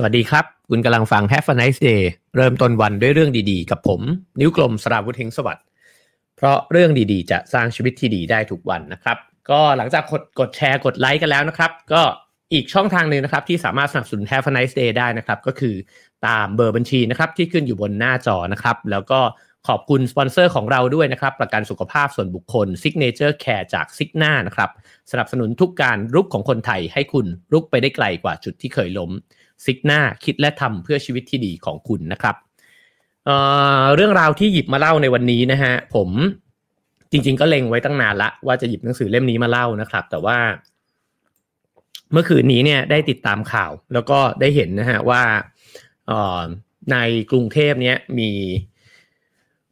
สวัสดีครับ คุณกำลังฟัง Have a nice day เริ่มต้นวันด้วยเรื่องดีๆ กับผม นิ้วกลมสราวุธเฮงสวัสดิ์เพราะเรื่องดีๆ จะสร้างชีวิตที่ดีได้ทุกวันนะครับ ก็หลังจากกดกดแชร์กดไลค์กันแล้วนะครับ ก็อีกช่องทางหนึ่งนะครับ ที่สามารถสนับสนุน Have a nice day ได้นะครับ ก็คือตามเบอร์บัญชีนะครับ ที่ขึ้นอยู่บนหน้าจอนะครับ แล้วก็ขอบคุณสปอนเซอร์ของเราด้วยนะครับ ประกันสุขภาพส่วนบุคคล Signature Care จาก Cigna นะครับสนับสนุนทุกการรุกของคนไทยให้คุณรุกไปได้ไกลกว่าจุดที่เคยล้ม ซิกนาคิดและทำเพื่อชีวิตที่ดีของคุณนะครับเเรื่องราวที่หยิบมาเล่าในวันนี้นะฮะผมจริง ๆ ก็เล็งไว้ตั้งนานละว่าจะหยิบหนังสือเล่มนี้มาเล่านะครับ แต่ว่า เมื่อคืนนี้เนี่ยได้ติดตามข่าว แล้วก็ได้เห็นนะฮะว่าในกรุงเทพเนี้ยมี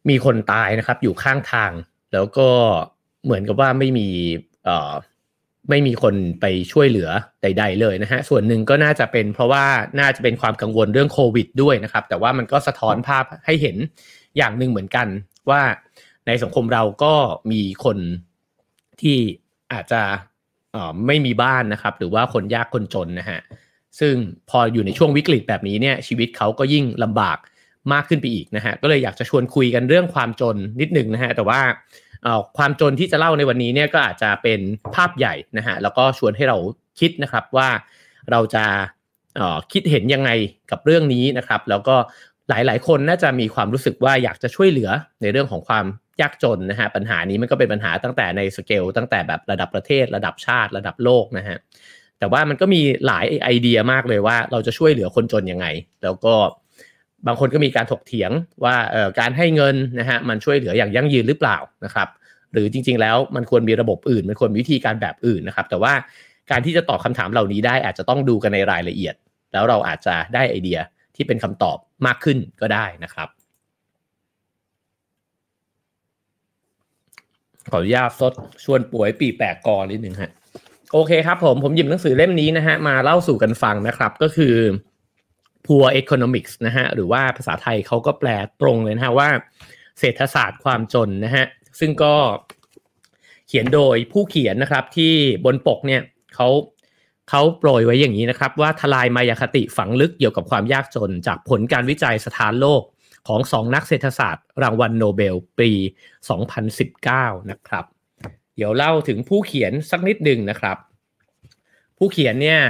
มีคนตายนะครับ อยู่ข้างทาง แล้วก็เหมือนกับว่าไม่มี ไม่มีคนไปช่วยเหลือใด ๆ เลยนะฮะ ส่วนหนึ่งก็น่าจะเป็นเพราะว่าน่าจะเป็นความกังวลเรื่องโควิดด้วยนะครับ แต่ว่ามันก็สะท้อนภาพให้เห็นอย่างหนึ่งเหมือนกัน ว่าในสังคมเราก็มีคนที่อาจจะไม่มีบ้านนะครับ หรือว่าคนยากคนจนนะฮะ ซึ่งพออยู่ในช่วงวิกฤตแบบนี้เนี่ยชีวิตเขาก็ยิ่งลำบากมากขึ้นไปอีกนะฮะ ก็เลยอยากจะชวนคุยกันเรื่องความจนนิดหนึ่งนะฮะ แต่ว่า ความจนที่จะเล่าในวันนี้เนี่ยก็อาจจะเป็นภาพใหญ่นะฮะแล้วก็ชวนให้เราคิดนะครับว่าเราจะคิดเห็นยังไงกับเรื่องนี้นะครับ แล้วก็หลาย ๆ คนน่าจะมีความรู้สึกว่าอยากจะช่วยเหลือในเรื่องของความยากจนนะฮะปัญหานี้มันก็เป็นปัญหาตั้งแต่ในสเกลตั้งแต่แบบระดับประเทศระดับชาติระดับโลกนะฮะแต่ว่ามันก็มีหลายไอเดียมากเลยว่าเราจะช่วยเหลือคนจนยังไง แล้วก็ บางคนก็มีการถกเถียงว่าการให้เงินนะฮะมันช่วยเหลืออย่างยั่งยืนหรือเปล่านะครับหรือจริง ๆ แล้วมันควรมีระบบอื่น มันควรมีวิธีการแบบอื่นนะครับแต่ว่าการที่จะตอบคำถามเหล่านี้ได้อาจจะต้องดูกันในรายละเอียด แล้วเราอาจจะได้ไอเดียที่เป็นคำตอบมากขึ้นก็ได้นะครับขออนุญาตสดชวนป่วยปีแปกกอนิดหนึ่งฮะโอเคครับผมผมหยิบหนังสือเล่มนี้นะฮะมาเล่าสู่กันฟังนะครับก็คือ Poor Economics นะฮะหรือว่าภาษาไทยเขาก็แปลตรงเลยนะฮะว่า เศรษฐศาสตร์ความจนนะฮะซึ่งก็เขียนโดยผู้เขียนนะครับที่บนปกเนี่ยเขาเขาโปรยไว้อย่างนี้นะครับ ว่าทลายมายาคติฝังลึกเกี่ยวกับความยากจน จากผลการวิจัยสถานโลกของสองนักเศรษฐศาสตร์ รางวัลโนเบลปี 2019 นะครับ เดี๋ยวเล่าถึงผู้เขียนสักนิดหนึ่งนะครับ ผู้เขียนเนี่ย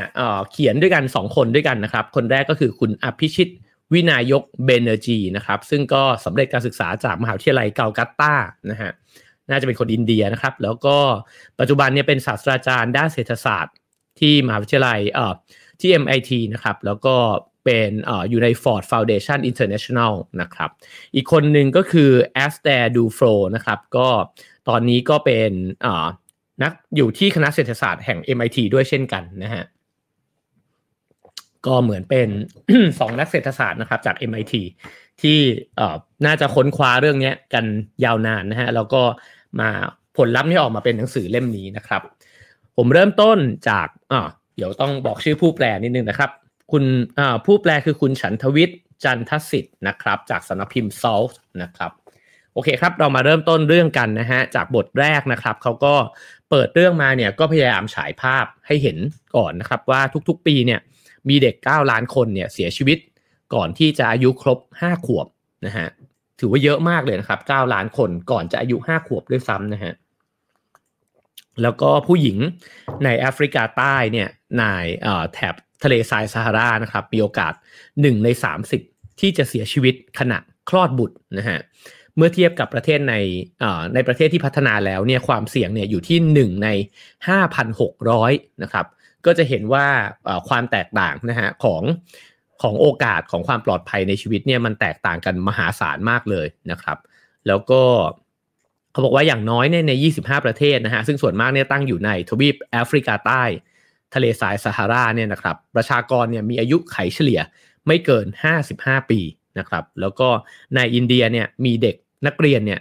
เขียนด้วยกัน 2 คนด้วยกันนะครับ คนแรกก็คือคุณอภิชิตวินายกเบเนอร์จีนะครับ ซึ่งก็สำเร็จการศึกษาจากมหาวิทยาลัยเกากัตตานะฮะน่าจะเป็นคนอินเดียนะครับ แล้วก็ปัจจุบันเนี่ยเป็นศาสตราจารย์ด้านเศรษฐศาสตร์ ที่มหาวิทยาลัยเอ่อที่ MIT นะครับ แล้วก็เป็นออยู่ใน Ford Foundation International นะครับ อีกคนหนึ่งก็คือ a s t e r d u f l o นะครับ ก็ตอนนี้ก็เป็น นักอยู่ที่คณะเศรษฐศาสตร์แห่ง MIT ด้วยเช่นกันนะฮะก็เหมือนเป็นสองนักเศรษฐศาสตร์นะครับจาก MIT ที่น่าจะค้นคว้าเรื่องนี้กันยาวนานนะฮะแล้วก็มาผลลัพธ์ที่ออกมาเป็นหนังสือเล่มนี้นะครับ ผมเริ่มต้นจากอ่าเดี๋ยวต้องบอกชื่อผู้แปลนิดนึงนะครับ คุณอ่าผู้แปลคือคุณฉันทวิทย์จันทสิทธิ์นะครับ จากสำนักพิมพ์ Salt นะครับโอเคครับ เรามาเริ่มต้นเรื่องกันนะฮะจากบทแรกนะครับเขาก็ เปิดเรื่องมาเนี่ยก็พยายามฉายภาพให้เห็นก่อนนะครับว่าทุกๆปีเนี่ยมีเด็ก 9 ล้านคนเนี่ยเสียชีวิตก่อนที่จะอายุครบ 5 ขวบนะฮะถือว่าเยอะมากเลยนะครับ 9 ล้านคนก่อนจะอายุ 5 ขวบด้วยซ้ำนะฮะแล้วก็ผู้หญิงในแอฟริกาใต้เนี่ยในแถบทะเลทรายซาฮารานะครับมีโอกาส 1 ใน 30 ที่จะเสียชีวิตขณะคลอดบุตรนะฮะ เมื่อเทียบกับประเทศในในประเทศที่พัฒนาแล้วเนี่ยความเสี่ยงเนี่ยอยู่ที่ 1 ใน 5,600 นะครับ ก็จะเห็นว่าความแตกต่างนะฮะของของโอกาสของความปลอดภัยในชีวิตเนี่ยมันแตกต่างกันมหาศาลมากเลยนะครับ แล้วก็เขาบอกว่าอย่างน้อยเนี่ยใน 25 ประเทศนะฮะซึ่งส่วนมากเนี่ยตั้งอยู่ในทวีปแอฟริกาใต้ ทะเลทรายซาฮาราเนี่ยนะครับประชากรเนี่ยมีอายุไขเฉลี่ยไม่เกิน 55 ปีนะครับแล้วก็ในอินเดียเนี่ยมีเด็ก นักเรียนเนี่ย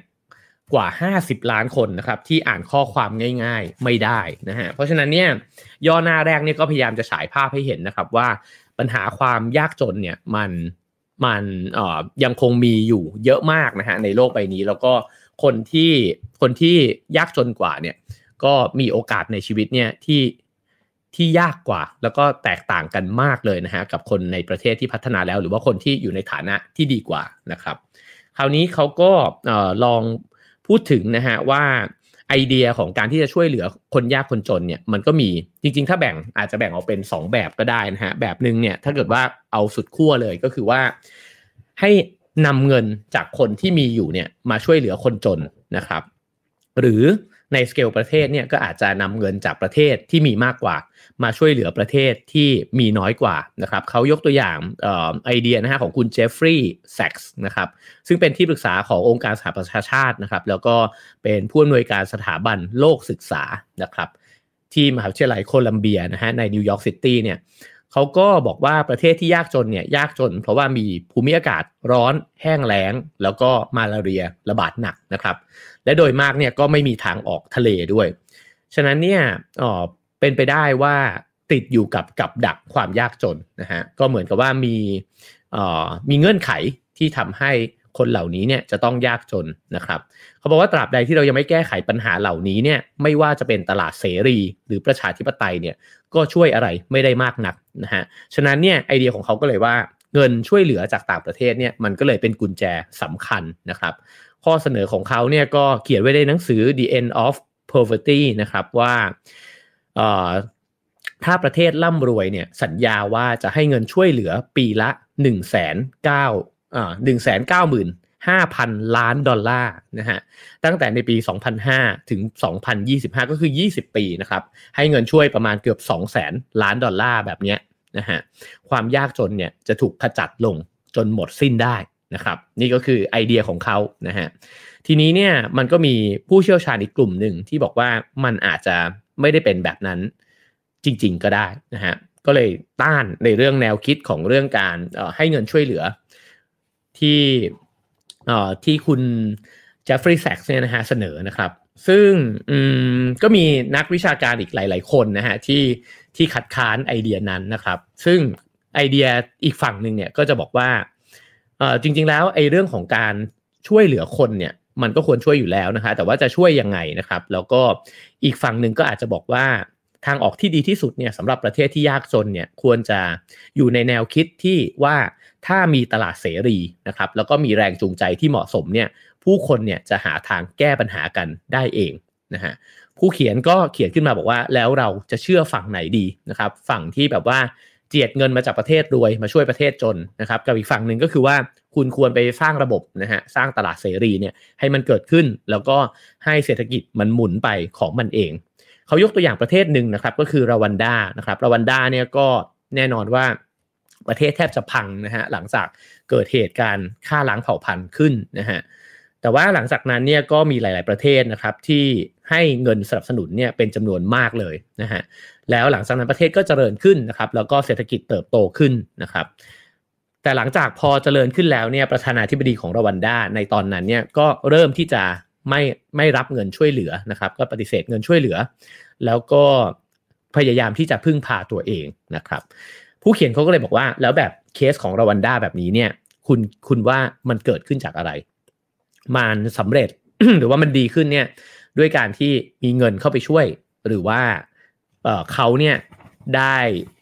กว่า 50 ล้านคนนะครับที่อ่านข้อความง่าย ๆ ไม่ได้นะฮะเพราะฉะนั้นเนี่ยย่อหน้าแรกเนี่ยก็พยายามจะฉายภาพให้เห็นนะครับว่าปัญหาความยากจนเนี่ยมันมันเอ่อยังคงมีอยู่เยอะมากนะฮะในโลกใบนี้แล้วก็คนที่คนที่ยากจนกว่าเนี่ยก็มีโอกาสในชีวิตเนี่ยที่ที่ยากกว่า แล้วก็แตกต่างกันมากเลยนะฮะกับคนในประเทศที่พัฒนาแล้ว หรือว่าคนที่อยู่ในฐานะที่ดีกว่านะครับ คราวนี้เขาก็ลองพูดถึงนะฮะว่าไอเดียของการที่จะช่วยเหลือคนยากคนจนเนี่ยมันก็มีจริง ๆ ถ้าแบ่งอาจจะแบ่งออกเป็น 2 แบบก็ได้นะฮะแบบหนึ่งเนี่ยถ้าเกิดว่าเอาสุดขั้วเลยก็คือว่า ให้นำเงินจากคนที่มีอยู่เนี่ยมาช่วยเหลือคนจนนะครับ หรือ ในสเกลประเทศเนี่ยก็อาจจะนำเงินจากประเทศที่มีมากกว่า มาช่วยเหลือประเทศที่มีน้อยกว่านะครับเขายกตัวอย่างไอเดียนะฮะของคุณเจฟฟรีย์แซ็กส์นะครับซึ่งเป็นที่ปรึกษาขององค์การสหประชาชาตินะครับแล้วก็เป็นผู้อำนวยการสถาบันโลกศึกษานะครับที่มหาวิทยาลัยโคลัมเบียนะฮะในนิวยอร์กซิตี้เนี่ย เขาก็บอกว่าประเทศที่ยากจนเนี่ยยากจน เพราะว่ามีภูมิอากาศร้อนแห้งแล้ง แล้วก็มาลาเรียระบาดหนักนะครับ และโดยมากเนี่ยก็ไม่มีทางออกทะเลด้วย ฉะนั้นเนี่ยอ๋อเป็นไปได้ว่าติดอยู่กับกับดักความยากจนนะฮะก็เหมือนกับว่ามีอ๋อมีเงื่อนไขที่ทำให้ คนเหล่านี้เนี่ยจะต้องยากจนนะครับ เขาบอกว่าตราบใดที่เรายังไม่แก้ไขปัญหาเหล่านี้เนี่ยไม่ว่าจะเป็นตลาดเสรีหรือประชาธิปไตยเนี่ยก็ช่วยอะไรไม่ได้มากนักนะฮะฉะนั้นเนี่ยไอเดียของเขาก็เลยว่าเงินช่วยเหลือจากต่างประเทศเนี่ยมันก็เลยเป็นกุญแจสำคัญนะครับ ข้อเสนอของเขาเนี่ยก็เขียนไว้ในหนังสือ The End of Poverty นะครับว่าถ้าประเทศร่ำรวยเนี่ยสัญญาว่าจะให้เงินช่วยเหลือปีละ1นึ่งแสนเก้า หนึ่งแสนเก้าหมื่นห้าพันล้านดอลลาร์นะฮะตั้งแต่ในปี 2005 ถึง 2025 ก็คือ 20 ปีนะครับ ให้เงินช่วยประมาณเกือบ 2 0 0แสนล้านดอลลาร์แบบเนี้ยนะฮะความยากจนเนี่ยจะถูกขจัดลงจนหมดสิ้นได้นะครับนี่ก็คือไอเดียของเขานะฮะทีนี้เนี่ยมันก็มีผู้เชี่ยวชาญอีกกลุ่มหนึ่งที่บอกว่ามันอาจจะไม่ได้เป็นแบบนั้นจริง ๆ ก็ได้นะฮะก็เลยต้านในเรื่องแนวคิดของเรื่องการให้เงินช่วยเหลือ ที่ที่คุณเจฟฟรีย์แซกเนี่ยนะฮะเสนอนะครับ ซึ่งก็มีนักวิชาการอีกหลาย ๆ คนนะฮะที่ที่คัดค้านไอเดียนั้นนะครับ ซึ่งไอเดียอีกฝั่งหนึ่งเนี่ยก็จะบอกว่าจริง ๆ แล้วไอเรื่องของการช่วยเหลือคนเนี่ยมันก็ควรช่วยอยู่แล้วนะคะแต่ว่าจะช่วยยังไงนะครับ แล้วก็อีกฝั่งหนึ่งก็อาจจะบอกว่า ทางออกที่ดีที่สุดเนี่ยสำหรับประเทศที่ยากจนเนี่ยควรจะอยู่ในแนวคิดที่ว่าถ้ามีตลาดเสรีนะครับแล้วก็มีแรงจูงใจที่เหมาะสมเนี่ยผู้คนเนี่ยจะหาทางแก้ปัญหากันได้เองนะฮะผู้เขียนก็เขียนขึ้นมาบอกว่าแล้วเราจะเชื่อฝั่งไหนดีนะครับฝั่งที่แบบว่าเจียดเงินมาจากประเทศรวยมาช่วยประเทศจนนะครับกับอีกฝั่งหนึ่งก็คือว่าคุณควรไปสร้างระบบนะฮะสร้างตลาดเสรีเนี่ยให้มันเกิดขึ้นแล้วก็ให้เศรษฐกิจมันหมุนไปของมันเอง เขายกตัวอย่างประเทศหนึ่งนะครับก็คือรวันดานะครับรวันดาเนี่ยก็แน่นอนว่าประเทศแทบจะพังนะฮะหลังจากเกิดเหตุการณ์ฆ่าล้างเผ่าพันธุ์ขึ้นนะฮะแต่ว่าหลังจากนั้นเนี่ยก็มีหลาย ๆประเทศนะครับที่ให้เงินสนับสนุนเนี่ยเป็นจำนวนมากเลยนะฮะแล้วหลังจากนั้นประเทศก็เจริญขึ้นนะครับแล้วก็เศรษฐกิจเติบโตขึ้นนะครับแต่หลังจากพอเจริญขึ้นแล้วเนี่ยประธานาธิบดีของรวันดาในตอนนั้นเนี่ยก็เริ่มที่จะ ไม่ไม่รับเงินช่วยเหลือนะครับ ก็ปฏิเสธเงินช่วยเหลือ แล้วก็พยายามที่จะพึ่งพาตัวเองนะครับ ผู้เขียนเขาก็เลยบอกว่า แล้วแบบเคสของรวันดาแบบนี้เนี่ย คุณคุณว่ามันเกิดขึ้นจากอะไร มันสำเร็จหรือว่ามันดีขึ้นเนี่ยด้วยการที่มีเงินเข้าไปช่วย หรือว่าเขาเนี่ยได้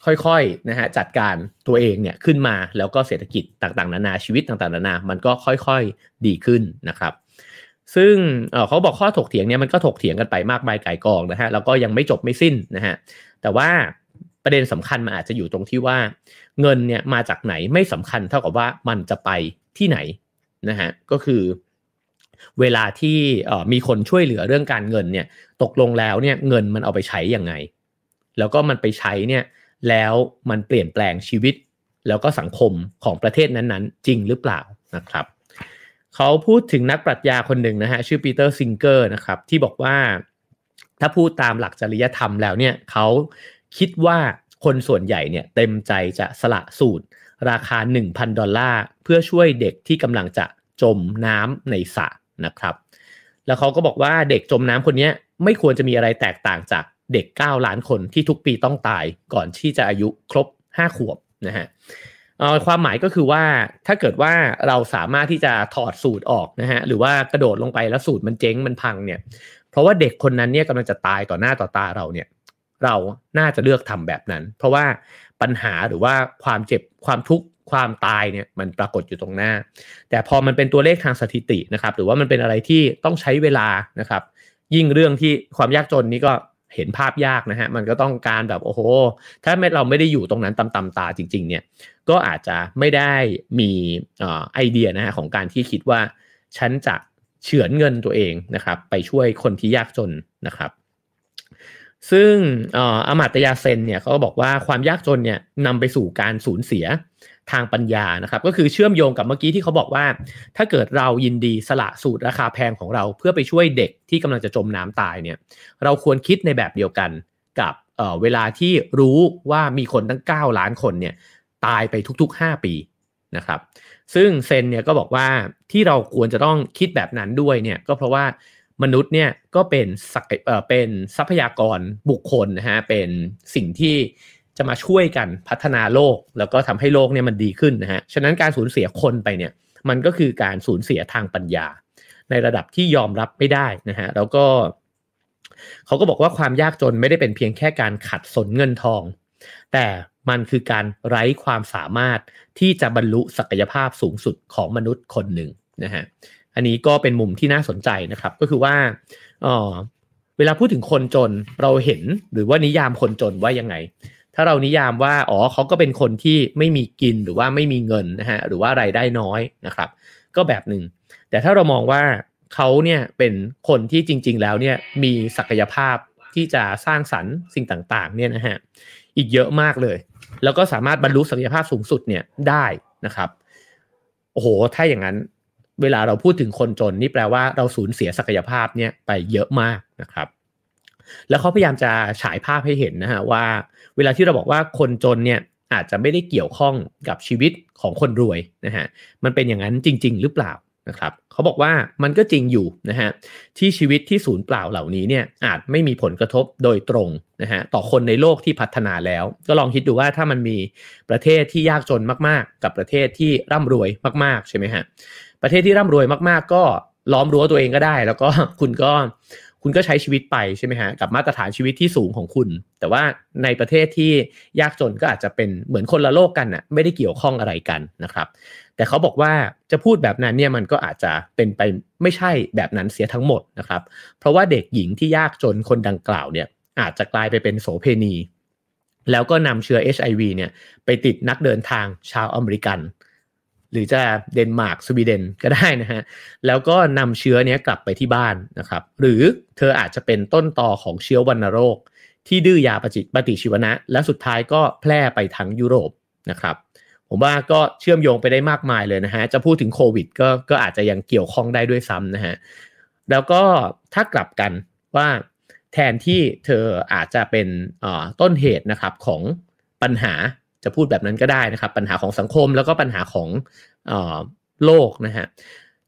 ค่อยๆนะฮะจัดการตัวเองเนี่ยขึ้นมาแล้วก็เศรษฐกิจต่างๆ นานาชีวิตต่างๆ นานา มันก็ค่อยๆดีขึ้นนะครับ ซึ่งเขาบอกข้อถกเถียงเนี่ยมันก็ถกเถียงกันไปมากมายไก่กองนะฮะแล้วก็ยังไม่จบไม่สิ้นนะฮะแต่ว่าประเด็นสำคัญมันอาจจะอยู่ตรงที่ว่า เงินเนี่ยมาจากไหนไม่สำคัญเท่ากับว่ามันจะไปที่ไหนนะฮะก็คือเวลาที่มีคนช่วยเหลือเรื่องการเงินเนี่ยตกลงแล้วเนี่ยเงินมันเอาไปใช้ยังไง แล้วก็มันไปใช้เนี่ยแล้วมันเปลี่ยนแปลงชีวิต แล้วก็สังคมของประเทศนั้นๆ จริงหรือเปล่านะครับ เขาพูดถึงนักปรัชญาคนหนึ่งนะฮะชื่อปีเตอร์ซิงเกอร์นะครับที่บอกว่าถ้าพูดตามหลักจริยธรรมแล้วเนี่ยเขาคิดว่าคนส่วนใหญ่เนี่ยเต็มใจจะสละสูท ราคา 1,000 ดอลลาร์เพื่อช่วยเด็กที่กำลังจะจมน้ำในสระนะครับ แล้วเขาก็บอกว่าเด็กจมน้ำคนนี้ไม่ควรจะมีอะไรแตกต่างจากเด็ก 9 ล้านคนที่ทุกปีต้องตายก่อนที่จะอายุครบ 5 ขวบนะฮะ ความหมายก็คือว่าถ้าเกิดว่าเราสามารถที่จะถอดสูตรออกนะฮะหรือว่ากระโดดลงไปแล้วสูตรมันเจ๊งมันพังเนี่ย เพราะว่าเด็กคนนั้นเนี่ยกำลังจะตายต่อหน้าต่อตาเราเนี่ย เราน่าจะเลือกทำแบบนั้น เพราะว่าปัญหาหรือว่าความเจ็บความทุกข์ความตายเนี่ยมันปรากฏอยู่ตรงหน้า แต่พอมันเป็นตัวเลขทางสถิตินะครับ หรือว่ามันเป็นอะไรที่ต้องใช้เวลานะครับ ยิ่งเรื่องที่ความยากจนนี้ก็ เห็นภาพยากนะฮะ มันก็ต้องการแบบโอ้โห ถ้าเราไม่ได้อยู่ตรงนั้นตำตำตาจริง ๆ เนี่ย ก็อาจจะไม่ได้มีไอเดียนะฮะของการที่คิดว่าฉันจะเฉือนเงินตัวเองนะครับ ไปช่วยคนที่ยากจนนะครับ ซึ่งอมาตยาเซนเนี่ยเขาก็บอกว่าความยากจนเนี่ยนำไปสู่การสูญเสีย ทางปัญญานะครับ ก็คือเชื่อมโยงกับเมื่อกี้ที่เขาบอกว่า ถ้าเกิดเรายินดีสละสูตรราคาแพงของเรา เพื่อไปช่วยเด็กที่กำลังจะจมน้ำตายเนี่ย เราควรคิดในแบบเดียวกันกับเเวลาที่รู้ว่ามีคนตั้ง 9 ล้านคนเนี่ยตายไปทุกๆ 5 ปีนะครับ ซึ่งเซนเนี่ยก็บอกว่าที่เราควรจะต้องคิดแบบนั้นด้วยเนี่ยก็เพราะว่ามนุษย์เนี่ยก็เป็นเป็นทรัพยากรบุคคลนะฮะเป็นสิ่งที่ จะมาช่วยกันพัฒนาโลก แล้วก็ทำให้โลกเนี่ยมันดีขึ้นนะฮะฉะนั้นการสูญเสียคนไปเนี่ยมันก็คือการสูญเสียทางปัญญา ในระดับที่ยอมรับไม่ได้นะฮะแล้วก็เขาก็บอกว่าความยากจนไม่ได้เป็นเพียงแค่การขัดสนเงินทอง แต่มันคือการไร้ความสามารถที่จะบรรลุศักยภาพสูงสุดของมนุษย์คนหนึ่งนะฮะอันนี้ก็เป็นมุมที่น่าสนใจนะครับ ก็คือว่าเเวลาพูดถึงคนจนเราเห็นหรือว่านิยามคนจนว่ายังไง ถ้าเรานิยามว่าอ๋อเขาก็เป็นคนที่ไม่มีกินหรือว่าไม่มีเงินนะฮะหรือว่ารายได้น้อยนะครับ ก็แบบหนึ่งแต่ถ้าเรามองว่าเขาเนี่ยเป็นคนที่จริง ๆ แล้วเนี่ยมีศักยภาพที่จะสร้างสรรค์สิ่งต่างๆเนี่ยนะฮะอีกเยอะมากเลย แล้วก็สามารถบรรลุศักยภาพสูงสุดเนี่ยได้นะครับโอ้โหถ้าอย่างนั้นเวลาเราพูดถึงคนจนนี่แปลว่าเราสูญเสียศักยภาพเนี่ยไปเยอะมากนะครับ แล้วเขาพยายามจะฉายภาพให้เห็นนะฮะว่า เวลาที่เราบอกว่าคนจนเนี่ยอาจจะไม่ได้เกี่ยวข้องกับชีวิตของคนรวยนะฮะมันเป็นอย่างนั้นจริง ๆ หรือเปล่านะครับเขาบอกว่ามันก็จริงอยู่นะฮะที่ชีวิตที่ศูนย์เปล่าเหล่านี้เนี่ยอาจไม่มีผลกระทบโดยตรงนะฮะต่อคนในโลกที่พัฒนาแล้ว ก็ลองคิดดูว่าถ้ามันมีประเทศที่ยากจนมากๆ กับประเทศที่ร่ำรวยมากๆใช่ไหมฮะประเทศที่ร่ำรวยมากๆ ก็ล้อมรั้วตัวเองก็ได้ แล้วก็คุณก็ คุณก็ใช้ชีวิตไปใช่ไหมฮะกับมาตรฐานชีวิตที่สูงของคุณ แต่ว่าในประเทศที่ยากจนก็อาจจะเป็นเหมือนคนละโลกกันน่ะไม่ได้เกี่ยวข้องอะไรกันนะครับ แต่เขาบอกว่าจะพูดแบบนั้นเนี่ยมันก็อาจจะเป็นไปไม่ใช่แบบนั้นเสียทั้งหมดนะครับ เพราะว่าเด็กหญิงที่ยากจนคนดังกล่าวเนี่ยอาจจะกลายไปเป็นโสเพณี แล้วก็นำเชื้อ HIV เนี่ยไปติดนักเดินทางชาวอเมริกัน หรือจะเดนมาร์กสวีเดนก็ได้นะฮะแล้วก็นำเชื้อนี้กลับไปที่บ้านนะครับหรือเธออาจจะเป็นต้นต่อของเชื้อวัณโรค ที่ดื้อยาปฏิปฏิชีวนะ และสุดท้ายก็แพร่ไปทั้งยุโรปนะครับผมว่าก็เชื่อมโยงไปได้มากมายเลยนะฮะ จะพูดถึงโควิดก็ก็อาจจะยังเกี่ยวข้องได้ด้วยซ้ำนะฮะ แล้วก็ถ้ากลับกันว่าแทนที่เธออาจจะเป็นต้นเหตุนะครับของปัญหา จะพูดแบบนั้นก็ได้นะครับ ปัญหาของสังคมแล้วก็ปัญหาของโลกนะฮะ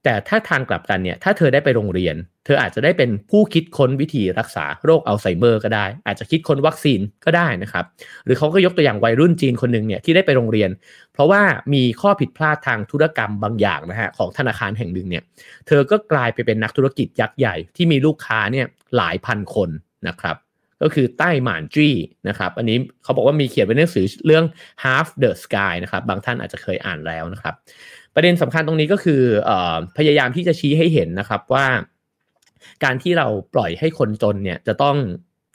แต่ถ้าทางกลับกันเนี่ยถ้าเธอได้ไปโรงเรียน เธออาจจะได้เป็นผู้คิดค้นวิธีรักษาโรคอัลไซเมอร์ก็ได้ อาจจะคิดค้นวัคซีนก็ได้นะครับ หรือเขาก็ยกตัวอย่างวัยรุ่นจีนคนหนึ่งเนี่ยที่ได้ไปโรงเรียน เพราะว่ามีข้อผิดพลาดทางธุรกรรมบางอย่างนะฮะของธนาคารแห่งหนึ่งเนี่ยเธอก็กลายไปเป็นนักธุรกิจยักษ์ใหญ่ที่มีลูกค้าเนี่ยหลายพันคนนะครับ ก็คือใต้หมานจี้นะครับ อันนี้เขาบอกว่ามีเขียนเป็นหนังสือเรื่อง half the sky นะครับ บางท่านอาจจะเคยอ่านแล้วนะครับ ประเด็นสำคัญตรงนี้ก็คืออพยายามที่จะชี้ให้เห็นนะครับว่า การที่เราปล่อยให้คนจนเนี่ยจะต้อง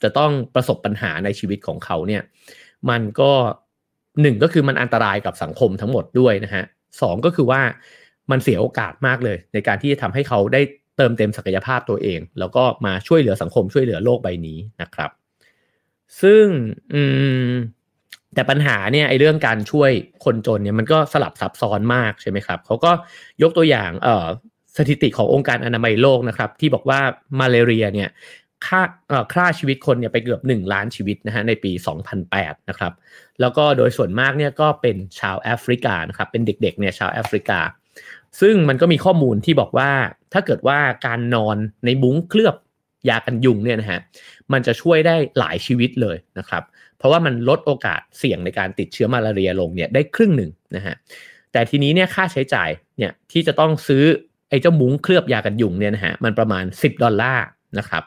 จะต้องประสบปัญหาในชีวิตของเขาเนี่ย มันก็หนึ่งก็คือมันอันตรายกับสังคมทั้งหมดด้วยนะฮะสองก็คือว่ามันเสียโอกาสมากเลย ในการที่จะทำให้เขาได้ เติมเต็มศักยภาพตัวเอง แล้วก็มาช่วยเหลือสังคมช่วยเหลือโลกใบนี้นะครับ ซึ่งอืมแต่ปัญหาเนี่ยไอ้เรื่องการช่วยคนจนเนี่ยมันก็สลับซับซ้อนมากใช่ไหมครับเขาก็ยกตัวอย่างเอ่อสถิติขององค์การอนามัยโลกนะครับ ที่บอกว่ามาเลเรียเนี่ยค่าเอ่อค่าชีวิตคนเนี่ยไปเกือบ 1 ล้านชีวิตนะฮะในปี 2008 นะครับ แล้วก็โดยส่วนมากเนี่ยก็เป็นชาวแอฟริกานะครับเป็นเด็กๆเนี่ยชาวแอฟริกา ซึ่งมันก็มีข้อมูลที่บอกว่าถ้าเกิดว่าการนอนในบุ้งเคลือบยากันยุงเนี่ยนะฮะมันจะช่วยได้หลายชีวิตเลยนะครับเพราะว่ามันลดโอกาสเสี่ยงในการติดเชื้อมาลาเรียลงเนี่ยได้ครึ่งหนึ่งนะฮะแต่ทีนี้เนี่ยค่าใช้จ่ายเนี่ยที่จะต้องซื้อไอ้เจ้ามุ้งเคลือบยากันยุงเนี่ยนะฮะมันประมาณ 10 ดอลลาร์นะครับ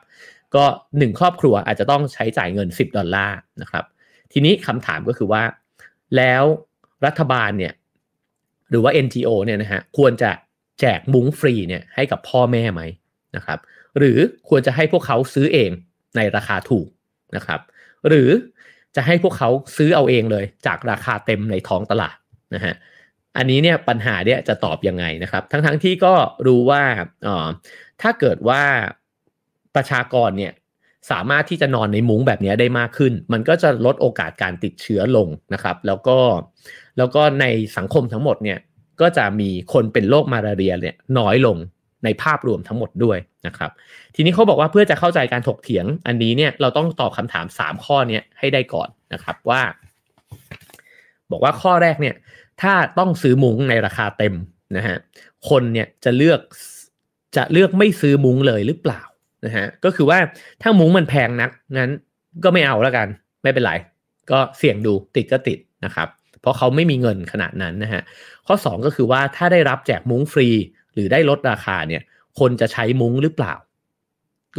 ก็หนึ่งครอบครัวอาจจะต้องใช้จ่ายเงิน 10 ดอลลาร์นะครับทีนี้คำถามก็คือว่า แล้วรัฐบาลเนี่ย รือว่า NGO เนี่ยนะฮะควรจะแจกมุ้งฟรีเนี่ยให้กับพ่อแม่ไหมนะครับ หรือควรจะให้พวกเขาซื้อเองในราคาถูกนะครับ หรือจะให้พวกเขาซื้อเอาเองเลย จากราคาเต็มในท้องตลาดนะฮะอันนี้เนี่ยปัญหาเนี่ยจะตอบยังไงนะครับ ทั้งๆทที่ก็รู้ว่าอ๋อถ้าเกิดว่าประชากรเนี่ยสามารถที่จะนอนในมุ้งแบบนี้ได้มากขึ้น มันก็จะลดโอกาสการติดเชื้อลงนะครับ แล้วก็ แล้วก็ในสังคมทั้งหมดเนี่ยก็จะมีคนเป็นโรคมาลาเรียเนี่ยน้อยลงในภาพรวมทั้งหมดด้วยนะครับ ทีนี้เขาบอกว่าเพื่อจะเข้าใจการถกเถียงอันนี้เนี่ยเราต้องตอบคำถาม 3 ข้อนี้ให้ได้ก่อนนะครับว่า บอกว่าข้อแรกเนี่ยถ้าต้องซื้อมุ้งในราคาเต็มนะฮะคนเนี่ยจะเลือกจะเลือกไม่ซื้อมุ้งเลยหรือเปล่านะฮะก็คือว่าถ้ามุ้งมันแพงนักงั้นก็ไม่เอาแล้วกัน ไม่เป็นไร ก็เสี่ยงดูติดก็ติดนะครับ เพราะเขาไม่มีเงินขนาดนั้นนะฮะข้อ 2 ก็คือว่าถ้าได้รับแจกมุ้งฟรี หรือได้ลดราคาเนี่ย คนจะใช้มุ้งหรือเปล่า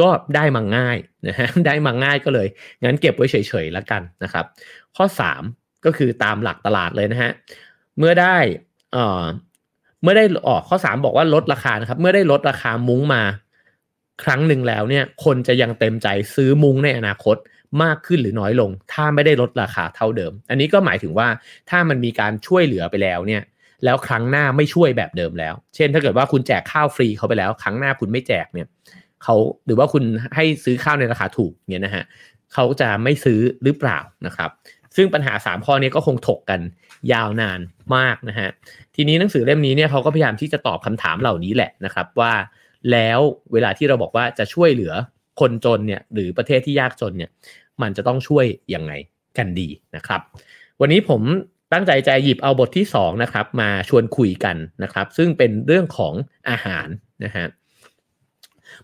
ก็ได้มาง่ายนะฮะได้มาง่ายก็เลย งั้นเก็บไว้เฉยๆแล้วกันนะครับ ข้อ 3 ก็คือตามหลักตลาดเลยนะฮะเมื่อได้เอ่อเมื่อได้ออกข้อ 3 บอกว่าลดราคานะครับ เมื่อได้ลดราคามุ้งมาครั้งหนึ่งแล้วเนี่ย คนจะยังเต็มใจซื้อมุ้งในอนาคต มากขึ้นหรือน้อยลง ถ้าไม่ได้ลดราคาเท่าเดิม อันนี้ก็หมายถึงว่าถ้ามันมีการช่วยเหลือไปแล้วเนี่ยแล้วครั้งหน้าไม่ช่วยแบบเดิมแล้ว เช่น ถ้าเกิดว่าคุณแจกข้าวฟรีเขาไปแล้ว ครั้งหน้าคุณไม่แจกเนี่ยเขาหรือว่าคุณให้ซื้อข้าวในราคาถูกเนี่ยนะฮะเขาจะไม่ซื้อหรือเปล่านะครับ ซึ่งปัญหา 3 ข้อนี้ก็คงถกกันยาวนานมากนะฮะทีนี้หนังสือเล่มนี้เนี่ยเขาก็พยายามที่จะตอบคำถามเหล่านี้แหละนะครับว่า แล้วเวลาที่เราบอกว่าจะช่วยเหลือคนจนเนี่ยหรือประเทศที่ยากจนเนี่ย มันจะต้องช่วยยังไงกันดีนะครับ วันนี้ผมตั้งใจจะหยิบเอาบทที่2นะครับมาชวนคุยกันนะครับ ซึ่งเป็นเรื่องของอาหารนะฮะ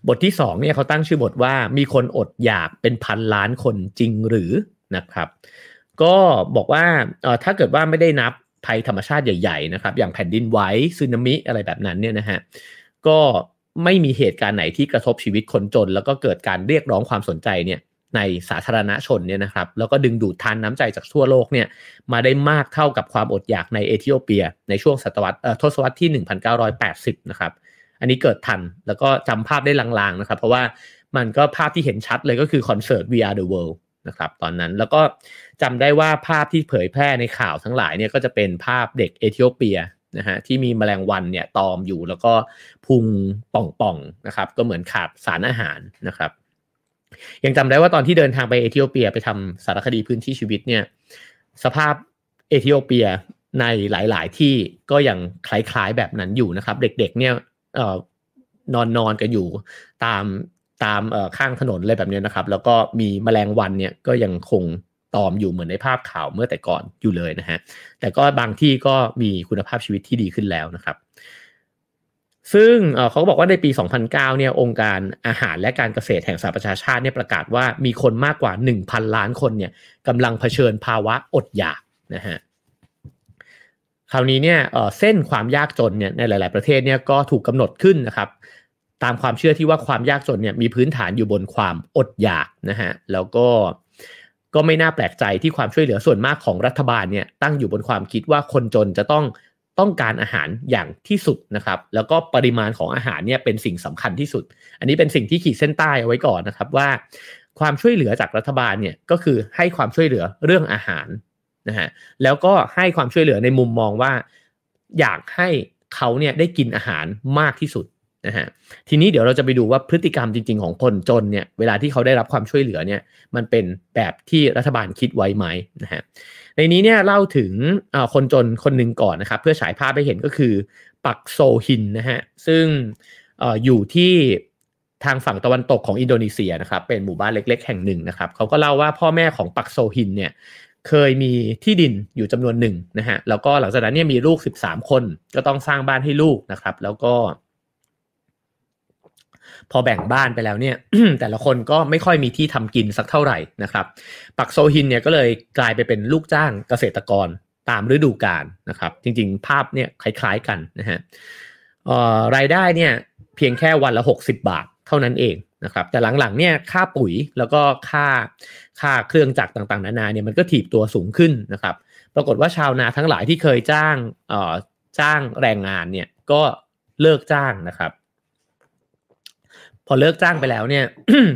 บทที่2เนี่ยเขาตั้งชื่อบทว่ามีคนอดอยากเป็นพันล้านคนจริงหรือนะครับ ก็บอกว่าเออถ้าเกิดว่าไม่ได้นับภัยธรรมชาติใหญ่ๆนะครับ อย่างแผ่นดินไหวสึนามิอะไรแบบนั้นเนี่ยนะฮะก็ไม่มีเหตุการณ์ไหนที่กระทบชีวิตคนจน แล้วก็เกิดการเรียกร้องความสนใจเนี่ย ในสาธารณชนเนี่ยนะครับแล้วก็ดึงดูดทานน้ำใจจากทั่วโลกเนี่ยมาได้มากเท่ากับความอดอยากในเอธิโอเปีย ในช่วงศตวรรษทศวรรษที่ 1980 นะครับอันนี้เกิดทันแล้วก็จำภาพได้ลางๆนะครับ เพราะว่ามันก็ภาพที่เห็นชัดเลยก็คือคอนเสิร์ต We Are the World นะครับตอนนั้นแล้วก็จำได้ว่าภาพที่เผยแพร่ในข่าวทั้งหลายเนี่ยก็จะเป็นภาพเด็กเอธิโอเปียนะฮะที่มีแมลงวันเนี่ยตอมอยู่แล้วก็พุงป่องๆนะครับก็เหมือนขาดสารอาหารนะครับ ยังจำได้ว่าตอนที่เดินทางไปเอธิโอเปียไปทำสารคดีพื้นที่ชีวิตเนี่ย สภาพเอธิโอเปียในหลาย ๆ ที่ก็ยังคล้าย ๆ แบบนั้นอยู่นะครับ เด็ก ๆ เนี่ยนอนนอนกันอยู่ตามตามข้างถนนอะไรแบบนี้นะครับ แล้วก็มีแมลงวันเนี่ยก็ยังคงตอมอยู่เหมือนในภาพข่าวเมื่อแต่ก่อนอยู่เลยนะฮะแต่ก็บางที่ก็มีคุณภาพชีวิตที่ดีขึ้นแล้วนะครับ ซึ่งเขาบอกว่าในปี 2009 เนี่ยองค์การอาหารและการเกษตรแห่งสหประชาชาติเนี่ยประกาศว่ามีคนมากกว่า 1,000 ล้านคนเนี่ยกำลังเผชิญภาวะอดอยากนะฮะคราวนี้เนี่ยเส้นความยากจนเนี่ยในหลาย ๆ ประเทศเนี่ยก็ถูกกำหนดขึ้นนะครับตามความเชื่อที่ว่าความยากจนเนี่ยมีพื้นฐานอยู่บนความอดอยากนะฮะแล้วก็ก็ไม่น่าแปลกใจที่ความช่วยเหลือส่วนมากของรัฐบาลเนี่ยตั้งอยู่บนความคิดว่าคนจนจะต้อง ต้องการอาหารอย่างที่สุดนะครับ แล้วก็ปริมาณของอาหารเนี่ยเป็นสิ่งสำคัญที่สุด อันนี้เป็นสิ่งที่ขีดเส้นใต้เอาไว้ก่อนนะครับว่า ความช่วยเหลือจากรัฐบาลเนี่ยก็คือให้ความช่วยเหลือเรื่องอาหารนะฮะแล้วก็ให้ความช่วยเหลือในมุมมองว่า อยากให้เขาเนี่ยได้กินอาหารมากที่สุด นะฮะทีนี้เดี๋ยวเราจะไปดูว่าพฤติกรรมจริง ๆ ของคนจนเนี่ยเวลาที่เขาได้รับความช่วยเหลือเนี่ยมันเป็นแบบที่รัฐบาลคิดไว้ไหมนะฮะในนี้เนี่ยเล่าถึงคนจนคนหนึ่งก่อนนะครับ เพื่อฉายภาพให้เห็นก็คือปักโซฮินนะฮะซึ่งออยู่ที่ทางฝั่งตะวันตกของอินโดนีเซียนะครับเป็นหมู่บ้านเล็ก ๆ แห่งหนึ่งนะครับเขาก็เล่าว่าพ่อแม่ของปักโซฮินเนี่ยเคยมีที่ดินอยู่จำนวนหนึ่งนะฮะแล้วก็หลังจากนั้นเนี่ยมีลูก 13 คนก็ต้องสร้างบ้านให้ลูกนะครับ แล้วก็ พอแบ่งบ้านไปแล้วเนี่ย แต่ละคนก็ไม่ค่อยมีที่ทำกินสักเท่าไหร่นะครับ ปักโซฮินเนี่ยก็เลยกลายไปเป็นลูกจ้างเกษตรกรตามฤดูกาลนะครับ จริงๆ ภาพเนี่ยคล้ายๆกันนะฮะรายได้เนี่ยเพียงแค่วันละ 60 บาทเท่านั้นเองนะครับ แต่หลังๆเนี่ยค่าปุ๋ยแล้วก็ค่าค่าเครื่องจักรต่างๆ นานาเนี่ยมันก็ถีบตัวสูงขึ้นนะครับ ปรากฏว่าชาวนาทั้งหลายที่เคยจ้างจ้างแรงงานเนี่ยก็เลิกจ้างนะครับ อเลิกจ้างไปแล้วเนี่ย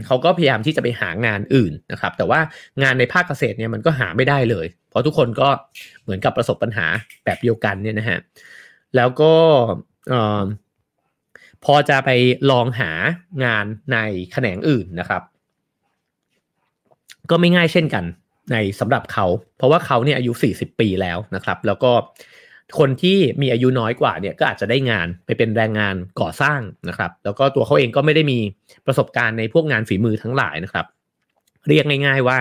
เขาก็พยายามที่จะไปหางานอื่นนะครับ แต่ว่างานในภาคเกษตรเนี่ยมันก็หาไม่ได้เลย เพราะทุกคนก็เหมือนกับประสบปัญหาแบบเดียวกันเนี่ยนะฮะแล้วก็พอจะไปลองหางานในแขนงอื่นนะครับ ก็ไม่ง่ายเช่นกันในสำหรับเขา เพราะว่าเขาเนี่ยอายุ 40 ปีแล้วนะครับ แล้วก็ คนที่มีอายุน้อยกว่าเนี่ยก็อาจจะได้งานไปเป็นแรงงานก่อสร้างนะครับ แล้วก็ตัวเขาเองก็ไม่ได้มีประสบการณ์ในพวกงานฝีมือทั้งหลายนะครับ เรียกง่าย ๆ ว่า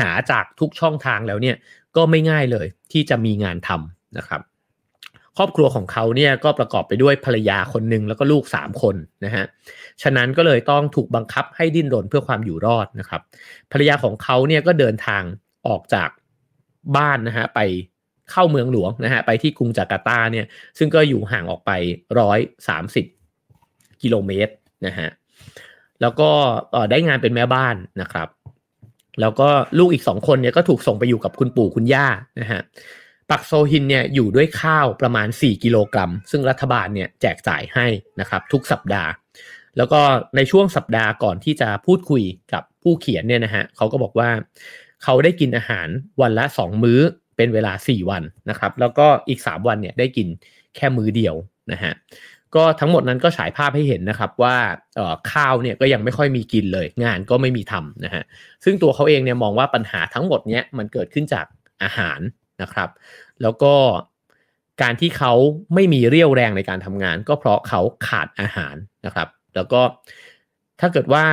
หาจากทุกช่องทางแล้วเนี่ยก็ไม่ง่ายเลยที่จะมีงานทำนะครับ ครอบครัวของเขาเนี่ยก็ประกอบไปด้วยภรรยาคนหนึ่งแล้วก็ลูกสามคนนะฮะฉะนั้นก็เลยต้องถูกบังคับให้ดิ้นรนเพื่อความอยู่รอดนะครับ ภรรยาของเขาเนี่ยก็เดินทางออกจากบ้านนะฮะไป เข้าเมืองหลวงนะฮะไปที่กรุงจาการ์ตาเนี่ยซึ่งก็อยู่ห่างออกไปร้อยสามสิบกิโลเมตรนะฮะแล้วก็ได้งานเป็นแม่บ้านนะครับ แล้วก็ลูกอีกสองคนเนี่ยก็ถูกส่งไปอยู่กับคุณปู่คุณย่านะฮะปักโซฮินเนี่ยอยู่ด้วยข้าวประมาณ 4 กิโลกรัม ซึ่งรัฐบาลเนี่ยแจกจ่ายให้นะครับทุกสัปดาห์ แล้วก็ในช่วงสัปดาห์ก่อนที่จะพูดคุยกับผู้เขียนเนี่ยนะฮะเขาก็บอกว่าเขาได้กินอาหารวันละ 2 มื้อ เป็นเวลา 4 วันนะครับ แล้วก็อีก 3 วันเนี่ยได้กินแค่มือเดียวนะฮะก็ทั้งหมดนั้นก็ฉายภาพให้เห็นนะครับว่าข้าวเนี่ยก็ยังไม่ค่อยมีกินเลย งานก็ไม่มีทำนะฮะซึ่งตัวเขาเองเนี่ยมองว่าปัญหาทั้งหมดเนี้ยมันเกิดขึ้นจากอาหารนะครับ แล้วก็การที่เขาไม่มีเรี่ยวแรงในการทำงาน ก็เพราะเขาขาดอาหารนะครับ แล้วก็ถ้าเกิดว่า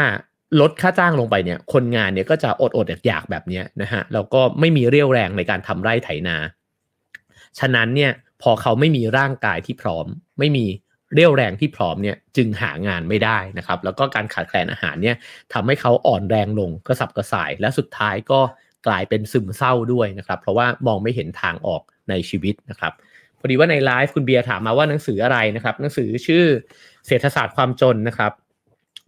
ลดค่าจ้างลงไปเนี่ย คนงานเนี่ยก็จะอดอดอยากแบบนี้นะฮะแล้วก็ไม่มีเรี่ยวแรงในการทำไร่ไถนา ฉะนั้นเนี่ยพอเขาไม่มีร่างกายที่พร้อม ไม่มีเรี่ยวแรงที่พร้อมเนี่ยจึงหางานไม่ได้นะครับ แล้วก็การขาดแคลนอาหารเนี่ยทำให้เขาอ่อนแรงลงกระสับกระส่าย และสุดท้ายก็กลายเป็นซึมเศร้าด้วยนะครับ เพราะว่ามองไม่เห็นทางออกในชีวิตนะครับพอดีว่าในไลฟ์คุณเบียร์ถามมาว่าหนังสืออะไรนะครับ หนังสือชื่อเศรษฐศาสตร์ความจนนะครับ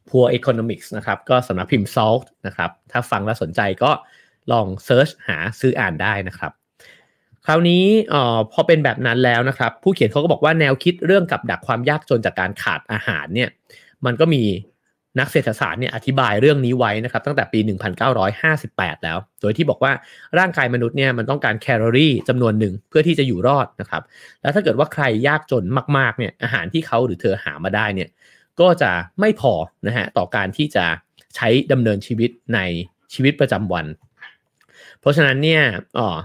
Poor Economics นะครับ ก็สำนักพิมพ์ Salt นะครับ ถ้าฟังแล้วสนใจก็ลอง search หาซื้ออ่านได้นะครับ คราวนี้ออพอเป็นแบบนั้นแล้วนะครับ ผู้เขียนเขาก็บอกว่าแนวคิดเรื่องกับดักความยากจนจากการขาดอาหารเนี่ย มันก็มีนักเศรษฐศาสตร์เนี่ยอธิบายเรื่องนี้ไว้นะครับ ตั้งแต่ปี 1958 แล้ว โดยที่บอกว่าร่างกายมนุษย์เนี่ยมันต้องการแคลอรี่จำนวนหนึ่งเพื่อที่จะอยู่รอดนะครับ แล้วถ้าเกิดว่าใครยากจนมากๆเนี่ยอาหารที่เขาหรือเธอหามาได้เนี่ย ก็จะไม่พอนะฮะต่อการที่จะใช้ดำเนินชีวิตในชีวิตประจำวัน เพราะฉะนั้นเนี่ยอ๋อ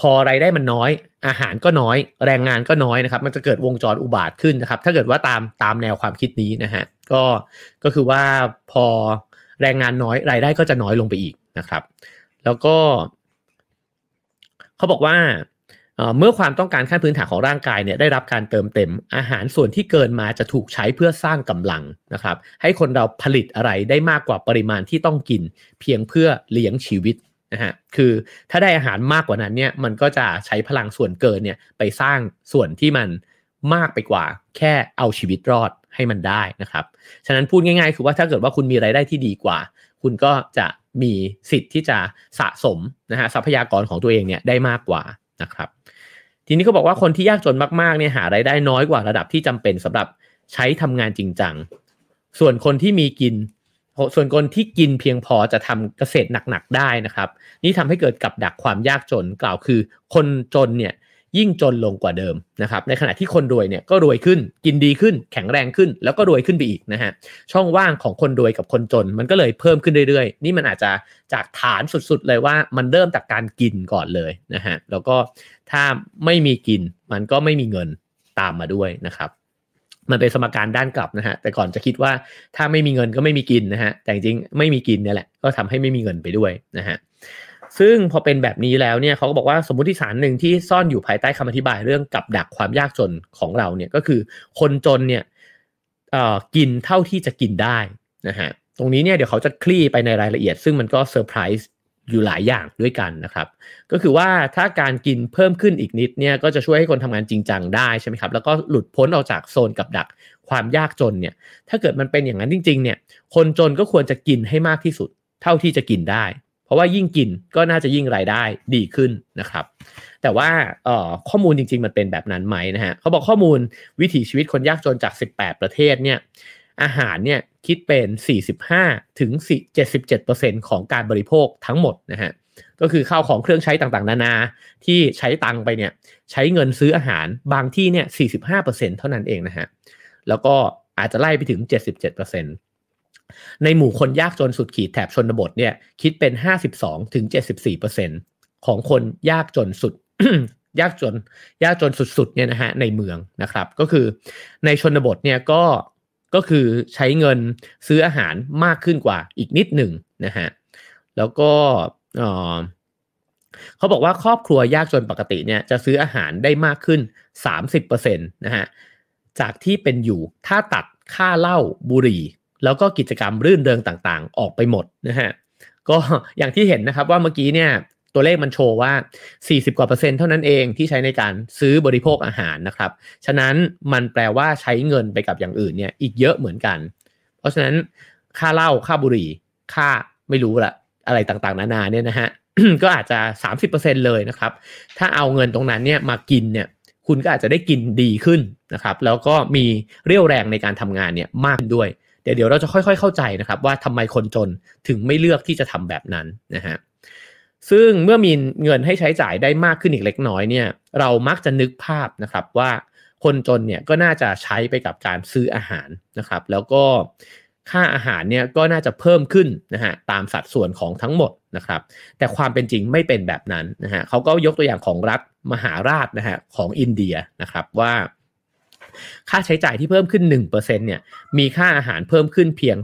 พอไรายได้มันน้อย อาหารก็น้อย แรงงานก็น้อยนะครับ มันจะเกิดวงจรอุบาทขึ้นนะครับ ถ้าเกิดว่าตามตามแนวความคิดนี้นะฮะก็ก็คือว่าพอแรงงานน้อยรายได้ก็จะน้อยลงไปอีกนะครับ แล้วก็ เขาบอกว่า เมื่อความต้องการขั้นพื้นฐานของร่างกายเนี่ยได้รับการเติมเต็ม อาหารส่วนที่เกินมาจะถูกใช้เพื่อสร้างกำลังนะครับ ให้คนเราผลิตอะไรได้มากกว่าปริมาณที่ต้องกิน เพียงเพื่อเลี้ยงชีวิตนะฮะคือถ้าได้อาหารมากกว่านั้นเนี่ยมันก็จะใช้พลังส่วนเกินเนี่ยไปสร้างส่วนที่มันมากไปกว่า แค่เอาชีวิตรอดให้มันได้นะครับ ฉะนั้นพูดง่ายๆ คือว่าถ้าเกิดว่าคุณมีไรายได้ที่ดีกว่า คุณก็จะมีสิทธิ์ที่จะสะสมนะฮะทรัพยากรของตัวเองเนี่ยได้มากกว่านะครับ ทีนี้เขาบอกว่าคนที่ยากจนมากๆเนี่ยหารายได้น้อยกว่าระดับที่จำเป็นสำหรับใช้ทำงานจริงจัง ส่วนคนที่มีกิน ส่วนคนที่กินเพียงพอจะทำเกษตรหนักๆได้นะครับ นี่ทำให้เกิดกับดักความยากจนกล่าวคือ คนจนเนี่ย ยิ่งจนลงกว่าเดิมนะครับในขณะที่คนรวยเนี่ยก็รวยขึ้นกินดีขึ้น แข็งแรงขึ้น แล้วก็รวยขึ้นไปอีกนะฮะช่องว่างของคนรวยกับคนจน มันก็เลยเพิ่มขึ้นเรื่อยๆ นี่มันอาจจะจากฐานสุดๆเลยว่ามันเริ่มจากการกินก่อนเลยนะฮะแล้วก็ถ้าไม่มีกินมันก็ไม่มีเงินตามมาด้วยนะครับมันเป็นสมการด้านกลับนะฮะ แต่ก่อนจะคิดว่าถ้าไม่มีเงินก็ไม่มีกินนะฮะ แต่จริงไม่มีกินเนี่ยแหละ ก็ทำให้ไม่มีเงินไปด้วยนะฮะ ซึ่งพอเป็นแบบนี้แล้วเนี่ยเขาก็บอกว่าสมมติฐานหนึ่งที่ซ่อนอยู่ภายใต้คำอธิบายเรื่องกับดักความยากจนของเราเนี่ยก็คือคนจนเนี่ยกินเท่าที่จะกินได้นะฮะตรงนี้เนี่ยเดี๋ยวเขาจะคลี่ไปในรายละเอียด ซึ่งมันก็เซอร์ไพรส์อยู่หลายอย่างด้วยกันนะครับ ก็คือว่าถ้าการกินเพิ่มขึ้นอีกนิดเนี่ยก็จะช่วยให้คนทำงานจริงจังได้ใช่ไหมครับแล้วก็หลุดพ้นออกจากโซนกับดักความยากจนเนี่ยถ้าเกิดมันเป็นอย่างนั้นจริงๆเนี่ยคนจนก็ควรจะกินให้มากที่สุด เท่าที่จะกินได้ ราะว่ายิ่งกินก็น่าจะยิ่งรายได้ดีขึ้นนะครับ แต่ว่าข้อมูลจริง ๆ มันเป็นแบบนั้นไหมนะฮะเขาบอกข้อมูลวิถีชีวิตคนยากจนจาก 18 ประเทศเนี่ยอาหารเนี่ยคิดเป็น 45 ถึง 77%ของการบริโภคทั้งหมดนะฮะก็คือข้าวของเครื่องใช้ต่างๆ นานาที่ใช้ตังไปเนี่ยใช้เงินซื้ออาหารบางที่เนี่ย 45%เท่านั้นเองนะฮะแล้วก็อาจจะไล่ไปถึง 77% ในหมู่คนยากจนสุดขีดแถบชนบทเนี่ยคิดเป็น 52ถึง74%ของคนยากจนสุด ยากจน ยากจนสุดๆเนี่ยนะฮะในเมืองนะครับ ก็คือในชนบทเนี่ยก็ก็คือใช้เงินซื้ออาหารมากขึ้นกว่าอีกนิดหนึ่งนะฮะแล้วก็เขาบอกว่าครอบครัวยากจนปกติเนี่ยจะซื้ออาหารได้มากขึ้น 30%นะฮะจากที่เป็นอยู่ถ้าตัดค่าเหล้าบุหรี่ แล้วก็กิจกรรมรื่นเริงต่างๆ ออกไปหมดนะฮะก็อย่างที่เห็นนะครับว่าเมื่อกี้เนี่ยตัวเลขมันโชว์ว่า 40 กว่าเปอร์เซ็นต์เท่านั้นเองที่ใช้ในการซื้อบริโภคอาหารนะครับ ฉะนั้นมันแปลว่าใช้เงินไปกับอย่างอื่นเนี่ยอีกเยอะเหมือนกัน เพราะฉะนั้นค่าเหล้าค่าบุหรี่ ค่าไม่รู้ละอะไรต่างๆ นานาเนี่ยนะฮะก็อาจจะ 30%เลยนะครับ ถ้าเอาเงินตรงนั้นเนี่ยมากินเนี่ยคุณก็อาจจะได้กินดีขึ้นนะครับ แล้วก็มีเรี่ยวแรงในการทำงานเนี่ยมากด้วย เดี๋ยวเดี๋ยวเราจะค่อยๆเข้าใจนะครับว่าทำไมคนจนถึงไม่เลือกที่จะทำแบบนั้นนะฮะซึ่งเมื่อมีเงินให้ใช้จ่ายได้มากขึ้นอีกเล็กน้อยเนี่ยเรามักจะนึกภาพนะครับว่าคนจนเนี่ยก็น่าจะใช้ไปกับการซื้ออาหารนะครับ แล้วก็ค่าอาหารเนี่ยก็น่าจะเพิ่มขึ้นนะฮะตามสัดส่วนของทั้งหมดนะครับ แต่ความเป็นจริงไม่เป็นแบบนั้นนะฮะเขาก็ยกตัวอย่างของรัฐมหาราชนะฮะของอินเดียนะครับว่า ค่าใช้จ่ายที่เพิ่มขึ้น 1%เนี่ยมีค่าอาหารเพิ่มขึ้นเพียง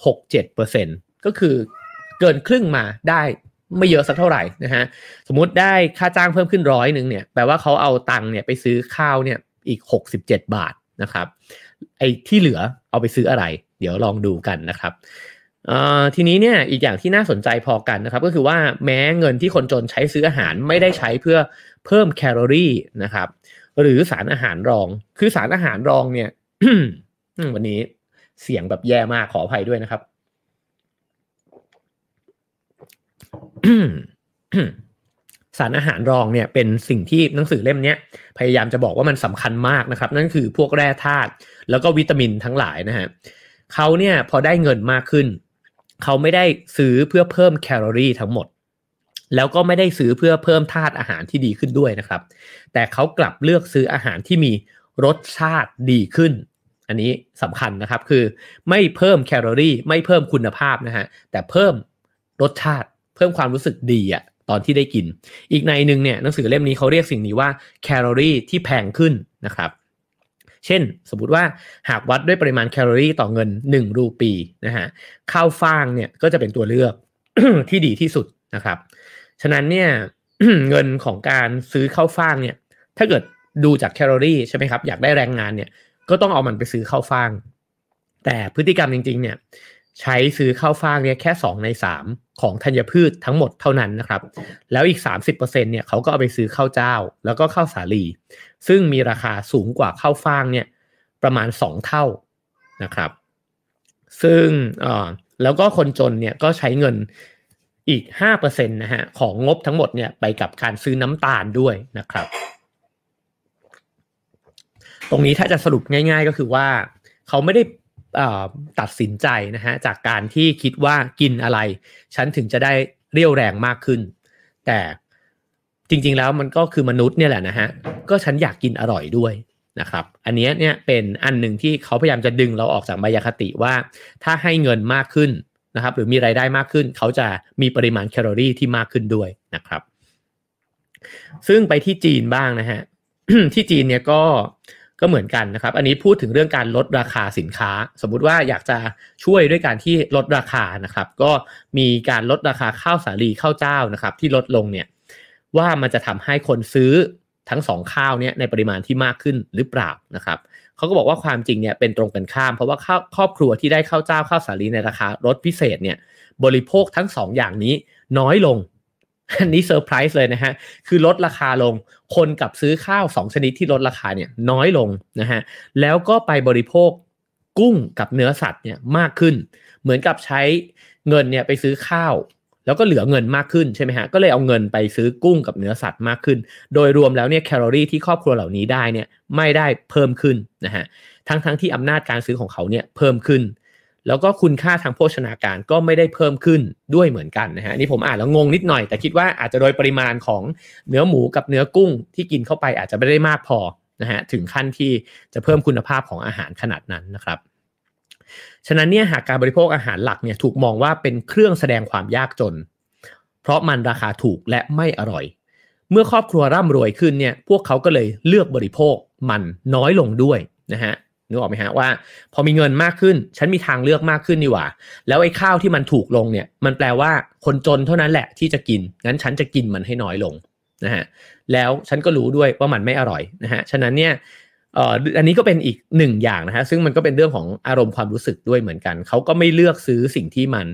0.67%ก็คือเกินครึ่งมาได้ไม่เยอะสักเท่าไหร่นะฮะสมมติได้ค่าจ้างเพิ่มขึ้นร้อยหนึ่งเนี่ยแปลว่าเขาเอาตังค์เนี่ยไปซื้อข้าวเนี่ยอีก 67 บาทนะครับไอ้ที่เหลือเอาไปซื้ออะไร เดี๋ยวลองดูกันนะครับทีนี้เนี่ยอีกอย่างที่น่าสนใจพอกันนะครับ ก็คือว่าแม้เงินที่คนจนใช้ซื้ออาหารไม่ได้ใช้เพื่อเพิ่มแคลอรี่นะครับ หรือสารอาหารรอง คือสารอาหารรองเนี่ยวันนี้เสียงแบบแย่มากขออภัยด้วยนะครับสารอาหารรองเนี่ยเป็นสิ่งที่หนังสือเล่มนี้พยายามจะบอกว่ามันสำคัญมากนะครับ นั่นคือพวกแร่ธาตุแล้วก็วิตามินทั้งหลายนะฮะเขาเนี่ยพอได้เงินมากขึ้น เขาไม่ได้ซื้อเพื่อเพิ่มแคลอรี่ทั้งหมด แล้วก็ไม่ได้ซื้อเพื่อเพิ่มธาตุอาหารที่ดีขึ้นด้วยนะครับ แต่เขากลับเลือกซื้ออาหารที่มีรสชาติดีขึ้น อันนี้สำคัญนะครับคือไม่เพิ่มแคลอรี่ ไม่เพิ่มคุณภาพนะฮะแต่เพิ่มรสชาติเพิ่มความรู้สึกดีอะตอนที่ได้กิน อีกในหนึ่งเนี่ยหนังสือเล่มนี้เขาเรียกสิ่งนี้ว่าแคลอรี่ที่แพงขึ้นนะครับเช่น สมมติว่าหากวัดด้วยปริมาณแคลอรี่ต่อเงิน 1 รูปีนะฮะข้าวฟ่างเนี่ยก็จะเป็นตัวเลือกที่ดีที่สุดนะครับ ฉะนั้นเนี่ยเงินของการซื้อข้าวฟ่างเนี่ย ถ้าเกิดดูจากแคลอรี่ใช่ไหมครับ อยากได้แรงงานเนี่ยก็ต้องเอามันไปซื้อข้าวฟ่าง แต่พฤติกรรมจริง ๆ เนี่ย ใช้ซื้อข้าวฟ่างเนี่ยแค่ 2 ใน 3 ของธัญพืชทั้งหมดเท่านั้นนะครับ แล้วอีก 30%เนี่ยเขาก็เอาไปซื้อข้าวเจ้า แล้วก็ข้าวสาลี ซึ่งมีราคาสูงกว่าข้าวฟ่างเนี่ยประมาณ 2 เท่านะครับ ซึ่งแล้วก็คนจนเนี่ยก็ใช้เงิน อีก 5%นะฮะของงบทั้งหมดเนี่ยไปกับการซื้อน้ำตาลด้วยนะครับ ตรงนี้ถ้าจะสรุปง่าย ๆ ก็คือว่าเขาไม่ได้ตัดสินใจนะฮะจากการที่คิดว่ากินอะไร ฉันถึงจะได้เรี่ยวแรงมากขึ้น แต่จริง ๆ แล้วมันก็คือมนุษย์เนี่ยแหละนะฮะก็ฉันอยากกินอร่อยด้วยนะครับ อันนี้เนี่ยเป็นอันหนึ่งที่เขาพยายามจะดึงเราออกจากมายาคติว่า ถ้าให้เงินมากขึ้น นะครับหรือมีไรายได้มากขึ้น เขาจะมีปริมาณแคลอรี่ที่มากขึ้นด้วยนะครับ ซึ่งไปที่จีนบ้างนะฮะที่จีนเนี่ยก็ก็เหมือนกันนะครับ อันนี้พูดถึงเรื่องการลดราคาสินค้า สมมุติว่าอยากจะช่วยด้วยการที่ลดราคานะครับ ก็มีการลดราคาข้าวสาลีข้าวเจ้านะครับ ที่ลดลงเนี่ยว่ามันจะทำให้คนซื้อทั้งสองข้าวเนี่ยในปริมาณที่มากขึ้นหรือเปล่านะครับ เขาก็บอกว่าความจริงเนี่ยเป็นตรงกันข้าม เพราะว่าครอบครัวที่ได้ข้าวเจ้าข้าวสาลีในราคาลดพิเศษเนี่ยบริโภคทั้งสองอย่างนี้น้อยลงอันนี้เซอร์ไพรส์เลยนะฮะ คือลดราคาลง คนกลับซื้อข้าว 2 ชนิดที่ลดราคาเนี่ยน้อยลงนะฮะ แล้วก็ไปบริโภคกุ้งกับเนื้อสัตว์เนี่ยมากขึ้น เหมือนกับใช้เงินเนี่ยไปซื้อข้าว แล้วก็เหลือเงินมากขึ้นใช่ไหมฮะก็เลยเอาเงินไปซื้อกุ้งกับเนื้อสัตว์มากขึ้น โดยรวมแล้วเนี่ยแคลอรี่ที่ครอบครัวเหล่านี้ได้เนี่ยไม่ได้เพิ่มขึ้นนะฮะทั้งทั้งที่อำนาจการซื้อของเขาเนี่ยเพิ่มขึ้น แล้วก็คุณค่าทางโภชนาการก็ไม่ได้เพิ่มขึ้นด้วยเหมือนกันนะฮะนี่ผมอ่านแล้วงงนิดหน่อย แต่คิดว่าอาจจะโดยปริมาณของเนื้อหมูกับเนื้อกุ้งที่กินเข้าไปอาจจะไม่ได้มากพอนะฮะถึงขั้นที่จะเพิ่มคุณภาพของอาหารขนาดนั้นนะครับ ฉะนั้นเนี่ยหากการบริโภคอาหารหลักเนี่ยถูกมองว่าเป็นเครื่องแสดงความยากจน เพราะมันราคาถูกและไม่อร่อย เมื่อครอบครัวร่ำรวยขึ้นเนี่ยพวกเขาก็เลยเลือกบริโภคมันน้อยลงด้วยนะฮะนึกออกไหมฮะว่า พอมีเงินมากขึ้น ฉันมีทางเลือกมากขึ้นดีกว่า แล้วไอ้ข้าวที่มันถูกลงเนี่ยมันแปลว่าคนจนเท่านั้นแหละที่จะกินงั้นฉันจะกินมันให้น้อยลงนะฮะแล้วฉันก็รู้ด้วยว่ามันไม่อร่อยนะฮะฉะนั้นเนี่ย อันนี้ก็เป็นอีกหนึ่งอย่างนะฮะซึ่งมันก็เป็นเรื่องของอารมณ์ความรู้สึกด้วยเหมือนกัน เขาก็ไม่เลือกซื้อสิ่งที่มัน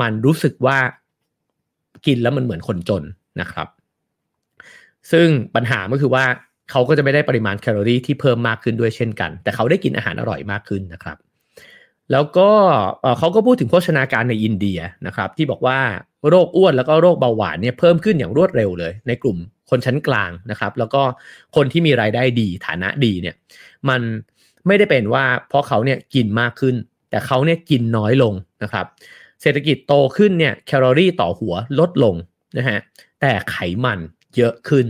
มันรู้สึกว่ากินแล้วมันเหมือนคนจนนะครับ ซึ่งปัญหาก็คือว่าเขาก็จะไม่ได้ปริมาณแคลอรี่ที่เพิ่มมากขึ้นด้วยเช่นกัน แต่เขาได้กินอาหารอร่อยมากขึ้นนะครับ แล้วก็เขาก็พูดถึงโภชนาการในอินเดียนะครับ ที่บอกว่าโรคอ้วนแล้วก็โรคเบาหวานเนี่ยเพิ่มขึ้นอย่างรวดเร็วเลย ในกลุ่ม คนชั้นกลางนะครับ แล้วก็คนที่มีรายได้ดีฐานะดีเนี่ยมันไม่ได้เป็นว่าเพราะเขาเนี่ยกินมากขึ้น แต่เขาเนี่ยกินน้อยลงนะครับ เศรษฐกิจโตขึ้นเนี่ยแคลอรี่ต่อหัวลดลงนะฮะแต่ไขมันเยอะขึ้น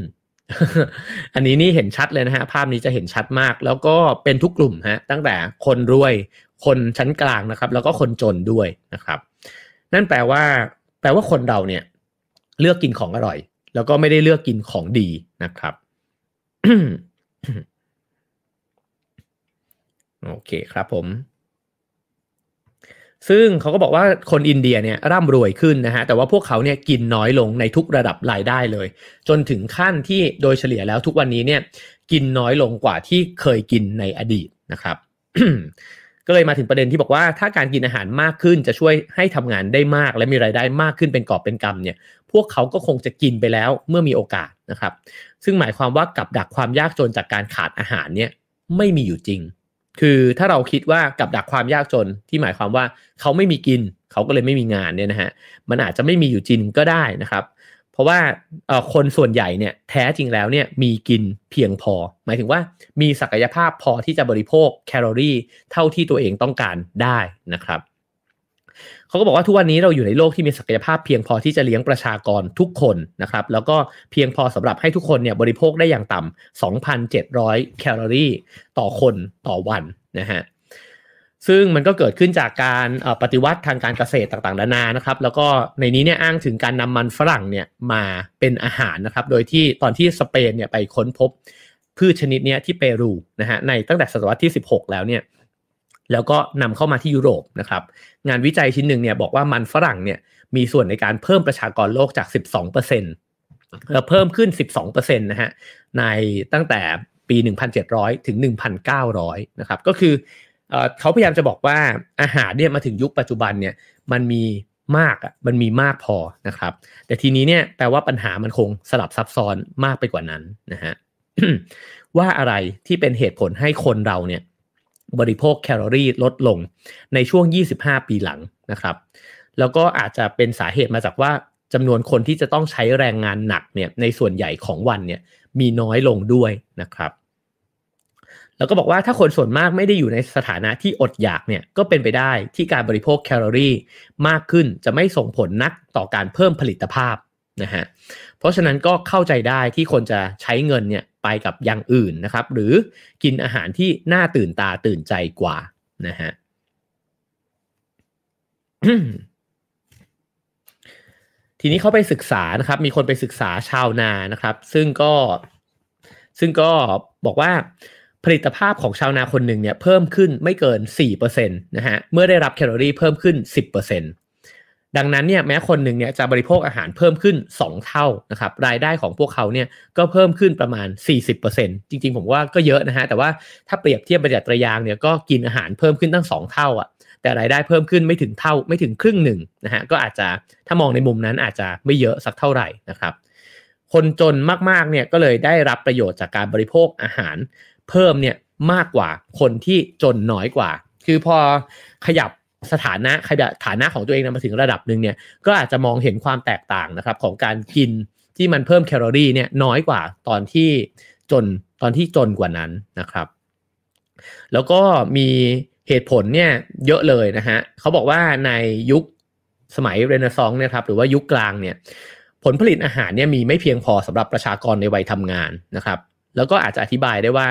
อันนี้นี่เห็นชัดเลยนะฮะภาพนี้จะเห็นชัดมาก แล้วก็เป็นทุกกลุ่มฮะตั้งแต่คนรวยคนชั้นกลางนะครับ แล้วก็คนจนด้วยนะครับ นั่นแปลว่า แปลว่าคนเราเนี่ย เลือกกินของอร่อย แล้วก็ไม่ได้เลือกกินของดีนะครับโอเคครับผม ซึ่งเขาก็บอกว่าคนอินเดียเนี่ยร่ำรวยขึ้นนะฮะ แต่ว่าพวกเขาเนี่ยกินน้อยลงในทุกระดับรายได้เลย จนถึงขั้นที่โดยเฉลี่ยแล้วทุกวันนี้เนี่ย กินน้อยลงกว่าที่เคยกินในอดีตนะครับ ก็เลยมาถึงประเด็นที่บอกว่าถ้าการกินอาหารมากขึ้นจะช่วยให้ทำงานได้มาก และมีรายได้มากขึ้นเป็นกอบเป็นกำเนี่ย พวกเขาก็คงจะกินไปแล้วเมื่อมีโอกาสนะครับ ซึ่งหมายความว่ากับดักความยากจนจากการขาดอาหารเนี่ยไม่มีอยู่จริง คือถ้าเราคิดว่ากับดักความยากจนที่หมายความว่าเขาไม่มีกิน เขาก็เลยไม่มีงานเนี่ยนะฮะมันอาจจะไม่มีอยู่จริงก็ได้นะครับ เพราะว่าคนส่วนใหญ่เนี่ยแท้จริงแล้วเนี่ยมีกินเพียงพอ หมายถึงว่ามีศักยภาพพอที่จะบริโภคแคลอรี่เท่าที่ตัวเองต้องการได้นะครับเขาก็บอกว่าทุกวันนี้เราอยู่ในโลกที่มีศักยภาพเพียงพอที่จะเลี้ยงประชากรทุกคนนะครับ แล้วก็เพียงพอสำหรับให้ทุกคนเนี่ยบริโภคได้อย่างต่ำ2,700 แคลอรี่ ต่อคนต่อวันนะฮะ ซึ่งมันก็เกิดขึ้นจากการปฏิวัติทางการเกษตรต่างๆนานานะครับ แล้วก็ในนี้เนี่ยอ้างถึงการนำมันฝรั่งเนี่ยมาเป็นอาหารนะครับ โดยที่ตอนที่สเปนเนี่ยไปค้นพบพืชชนิดนี้ที่เปรูนะฮะในตั้งแต่ศตวรรษที่ 16 แล้วเนี่ยแล้วก็นำเข้ามาที่ยุโรปนะครับ งานวิจัยชิ้นหนึ่งเนี่ยบอกว่ามันฝรั่งเนี่ยมีส่วนในการเพิ่มประชากรโลกจาก 12%แล้วเพิ่มขึ้น 12%นะฮะในตั้งแต่ปี 1,700 ถึง 1,900 นะครับ ก็คือ เขาพยายามจะบอกว่าอาหารเนี่ยมาถึงยุคปัจจุบันเนี่ยมันมีมากอะมันมีมากพอนะครับ แต่ทีนี้เนี่ยแปลว่าปัญหามันคงสลับซับซ้อนมากไปกว่านั้นนะฮะว่าอะไรที่เป็นเหตุผลให้คนเราเนี่ยบริโภคแคลอรี่ลดลงในช่วง 25 ปีหลังนะครับ แล้วก็อาจจะเป็นสาเหตุมาจากว่าจำนวนคนที่จะต้องใช้แรงงานหนักเนี่ยในส่วนใหญ่ของวันเนี่ยมีน้อยลงด้วยนะครับ แล้วก็บอกว่าถ้าคนส่วนมากไม่ได้อยู่ในสถานะที่อดอยากเนี่ยก็เป็นไปได้ที่การบริโภคแคลอรี่มากขึ้นจะไม่ส่งผลนักต่อการเพิ่มผลิตภาพนะฮะเพราะฉะนั้นก็เข้าใจได้ที่คนจะใช้เงินเนี่ยไปกับอย่างอื่นนะครับ หรือกินอาหารที่น่าตื่นตาตื่นใจกว่านะฮะทีนี้เขาไปศึกษานะครับ มีคนไปศึกษาชาวนานะครับ ซึ่งก็ซึ่งก็บอกว่า ผลิตภาพของชาวนาคนหนึ่งเนี่ยเพิ่มขึ้นไม่เกิน 4%นะฮะ เมื่อได้รับแคลอรี่เพิ่มขึ้น 10%ดังนั้นเนี่ยแม้คนหนึ่งเนี่ยจะบริโภคอาหารเพิ่มขึ้น 2 เท่านะครับ รายได้ของพวกเขาเนี่ยก็เพิ่มขึ้นประมาณ 40%จริงๆ ผมว่าก็เยอะนะฮะ แต่ว่าถ้าเปรียบเทียบประหยัดระยางเนี่ยก็กินอาหารเพิ่มขึ้นตั้ง 2 เท่าอะ แต่รายได้เพิ่มขึ้นไม่ถึงเท่าไม่ถึงครึ่งหนึ่งนะฮะ ก็อาจจะถ้ามองในมุมนั้นอาจจะไม่เยอะสักเท่าไหร่นะครับคนจนมากๆเนี่ยก็เลยได้รับประโยชน์จากการบริโภคอาหาร เพิ่มเนี่ยมากกว่าคนที่จนน้อยกว่า คือพอขยับสถานะขยับฐานะของตัวเองมาถึงระดับหนึ่งเนี่ยก็อาจจะมองเห็นความแตกต่างนะครับของการกินที่มันเพิ่มแคลอรี่เนี่ยน้อยกว่าตอนที่จนตอนที่จนกว่านั้นนะครับ แล้วก็มีเหตุผลเนี่ยเยอะเลยนะฮะเขาบอกว่าในยุคสมัยเรเนซองส์เนี่ยครับหรือว่ายุคกลางเนี่ยผลผลิตอาหารเนี่ยมีไม่เพียงพอสำหรับประชากรในวัยทำงานนะครับ แล้วก็อาจจะอธิบายได้ว่า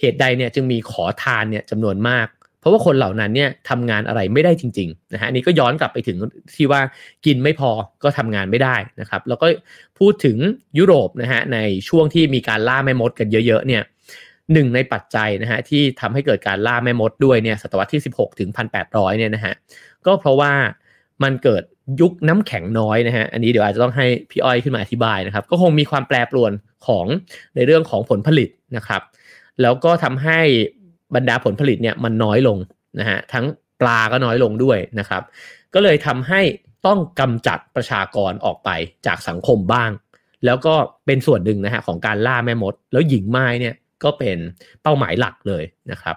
เหตุใดเนี่ยจึงมีขอทานเนี่ยจำนวนมาก เพราะว่าคนเหล่านั้นเนี่ยทำงานอะไรไม่ได้จริงๆนะฮะนี่ก็ย้อนกลับไปถึงที่ว่ากินไม่พอก็ทำงานไม่ได้นะครับ แล้วก็พูดถึงยุโรปนะฮะในช่วงที่มีการล่าแม่มดกันเยอะ ๆเนี่ยหนึ่งในปัจจัยนะฮะที่ทำให้เกิดการล่าแม่มดด้วยเนี่ยศตวรรษที่ 16 ถึง 1800 เนี่ยนะฮะก็เพราะว่ามันเกิดยุคน้ำแข็งน้อยนะฮะอันนี้เดี๋ยวอาจจะต้องให้พี่อ้อยขึ้นมาอธิบายนะครับ ก็คงมีความแปรปรวนของในเรื่องของผลผลิตนะครับ แล้วก็ทำให้บรรดาผลผลิตเนี่ยมันน้อยลงนะฮะทั้งปลาก็น้อยลงด้วยนะครับ ก็เลยทำให้ต้องกำจัดประชากรออกไปจากสังคมบ้าง แล้วก็เป็นส่วนหนึ่งนะฮะของการล่าแม่มด แล้วหญิงไม้เนี่ยก็เป็นเป้าหมายหลักเลยนะครับ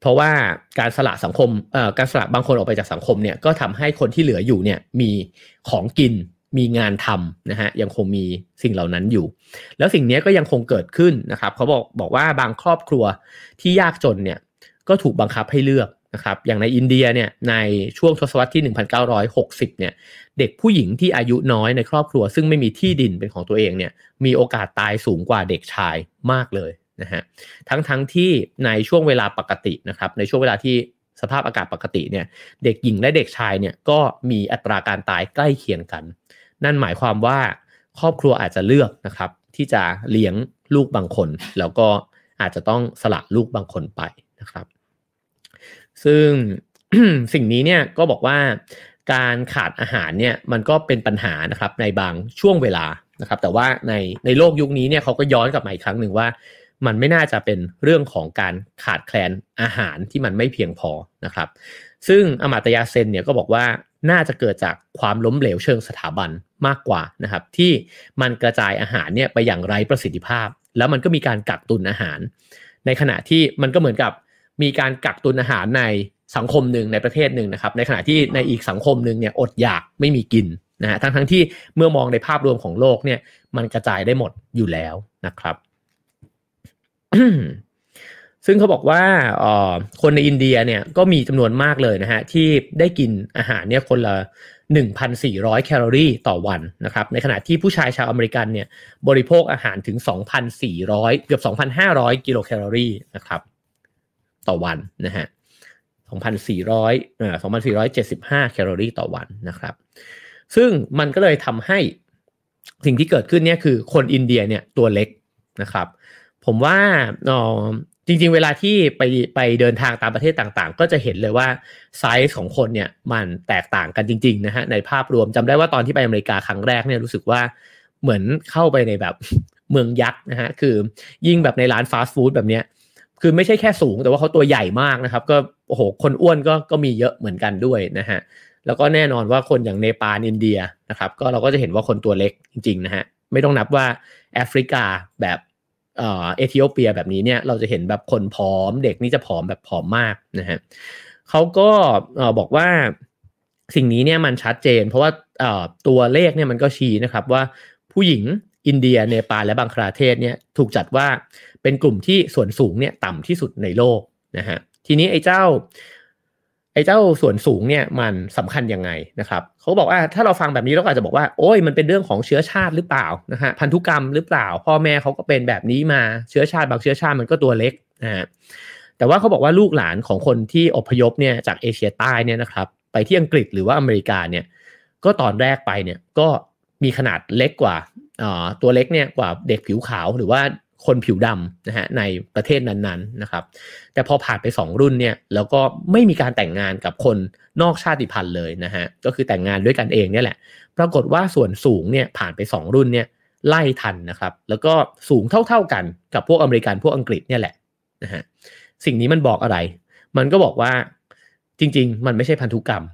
เพราะว่าการสละสังคมเอ่อการสละบางคนออกไปจากสังคมเนี่ยก็ทำให้คนที่เหลืออยู่เนี่ยมีของกิน มีงานทำนะฮะยังคงมีสิ่งเหล่านั้นอยู่ แล้วสิ่งนี้ก็ยังคงเกิดขึ้นนะครับเขาบอกบอกว่าบางครอบครัวที่ยากจนเนี่ยก็ถูกบังคับให้เลือกนะครับอย่างในอินเดียเนี่ยในช่วงทศวรรษที่ 1960 เนี่ยเด็กผู้หญิงที่อายุน้อยในครอบครัว ซึ่งไม่มีที่ดินเป็นของตัวเองเนี่ยมีโอกาสตายสูงกว่าเด็กชายมากเลยนะฮะทั้งทั้งที่ในช่วงเวลาปกตินะครับในช่วงเวลาที่สภาพอากาศปกติเนี่ยเด็กหญิงและเด็กชายเนี่ยก็มีอัตราการตายใกล้เคียงกัน นั่นหมายความว่าครอบครัวอาจจะเลือกนะครับที่จะเลี้ยงลูกบางคน แล้วก็อาจจะต้องสละลูกบางคนไปนะครับ ซึ่งสิ่งนี้เนี่ยก็บอกว่าการขาดอาหารเนี่ยมันก็เป็นปัญหานะครับในบางช่วงเวลานะครับ แต่ว่าในในโลกยุคนี้เนี่ยเขาก็ย้อนกลับมาอีกครั้งหนึ่งว่า มันไม่น่าจะเป็นเรื่องของการขาดแคลนอาหารที่มันไม่เพียงพอนะครับ ซึ่งอมาตยาเซนเนี่ยก็บอกว่า น่าจะเกิดจากความล้มเหลวเชิงสถาบันมากกว่านะครับ ที่มันกระจายอาหารเนี่ยไปอย่างไร้ประสิทธิภาพ แล้วมันก็มีการกักตุนอาหาร ในขณะที่มันก็เหมือนกับมีการกักตุนอาหารในสังคมหนึ่งในประเทศหนึ่งนะครับ ในขณะที่ในอีกสังคมหนึ่งเนี่ยอดอยากไม่มีกินนะฮะทั้งทั้งที่เมื่อมองในภาพรวมของโลกเนี่ย มันกระจายได้หมดอยู่แล้วนะครับ ซึ่งเขาบอกว่าคนในอินเดียเนี่ยก็มีจำนวนมากเลยนะฮะที่ได้กินอาหารเนี่ยคนละ 1,400 แคลอรี่ต่อวันนะครับในขณะที่ผู้ชายชาวอเมริกันเนี่ยบริโภคอาหารถึง 2,400 เกือบ 2,500 กิโลแคลอรี่นะครับต่อวันนะฮะ2,400เอ่อ2,475 แคลอรี่ต่อวันนะครับ ซึ่งมันก็เลยทำให้สิ่งที่เกิดขึ้นเนี่ยคือคนอินเดียเนี่ยตัวเล็กนะครับ ผมว่าออ จริง ๆ เวลาที่ไปไปเดินทางตามประเทศต่างๆ ก็จะเห็นเลยว่าไซส์ของคนเนี่ยมันแตกต่างกันจริงๆนะฮะในภาพรวมจำได้ว่าตอนที่ไปอเมริกาครั้งแรกเนี่ยรู้สึกว่าเหมือนเข้าไปในแบบเมืองยักษ์นะฮะคือยิ่งแบบในร้านฟาสต์ฟู้ดแบบเนี้ยคือไม่ใช่แค่สูงแต่ว่าเขาตัวใหญ่มากนะครับ ก็โอ้โหคนอ้วนก็ก็มีเยอะเหมือนกันด้วยนะฮะแล้วก็แน่นอนว่าคนอย่างเนปาลอินเดียนะครับ ก็เราก็จะเห็นว่าคนตัวเล็กจริงๆนะฮะไม่ต้องนับว่าแอฟริกาแบบ เอธิโอเปียแบบนี้เนี่ยเราจะเห็นแบบคนผอมเด็กนี่จะผอมแบบผอมมากนะฮะเขาก็บอกว่าสิ่งนี้เนี่ยมันชัดเจน เพราะว่าตัวเลขเนี่ยมันก็ชี้นะครับว่าผู้หญิงอินเดียเนปาลและบังคลาเทศเนี่ยถูกจัดว่าเป็นกลุ่มที่ส่วนสูงเนี่ยต่ำที่สุดในโลกนะฮะทีนี้ไอ้เจ้า เจ้าส่วนสูงเนี่ยมันสำคัญยังไงนะครับเขาบอกว่าถ้าเราฟังแบบนี้เราอาจจะบอกว่าโอ้ยมันเป็นเรื่องของเชื้อชาติหรือเปล่านะฮะพันธุกรรมหรือเปล่า พ่อแม่เขาก็เป็นแบบนี้มาเชื้อชาติบางเชื้อชาติมันก็ตัวเล็กนะฮะแต่ว่าเขาบอกว่าลูกหลานของคนที่อพยพเนี่ยจากเอเชียใต้เนี่ยนะครับไปที่อังกฤษหรือว่าอเมริกาเนี่ยก็ตอนแรกไปเนี่ยก็มีขนาดเล็กกว่าตัวเล็กเนี่ยกว่าเด็กผิวขาวหรือว่า คนผิวดำนะฮะในประเทศนั้นๆนะครับ แต่พอผ่านไป 2 รุ่นเนี่ยแล้วก็ไม่มีการแต่งงานกับคนนอกชาติพันธุ์เลยนะฮะก็คือแต่งงานด้วยกันเองเนี่ยแหละ ปรากฏว่าส่วนสูงเนี่ยผ่านไป 2 รุ่นเนี่ยไล่ทันนะครับ แล้วก็สูงเท่าๆกันกับพวกอเมริกันพวกอังกฤษเนี่ยแหละนะฮะสิ่งนี้มันบอกอะไร มันก็บอกว่าจริง ๆ มันไม่ใช่พันธุกรรม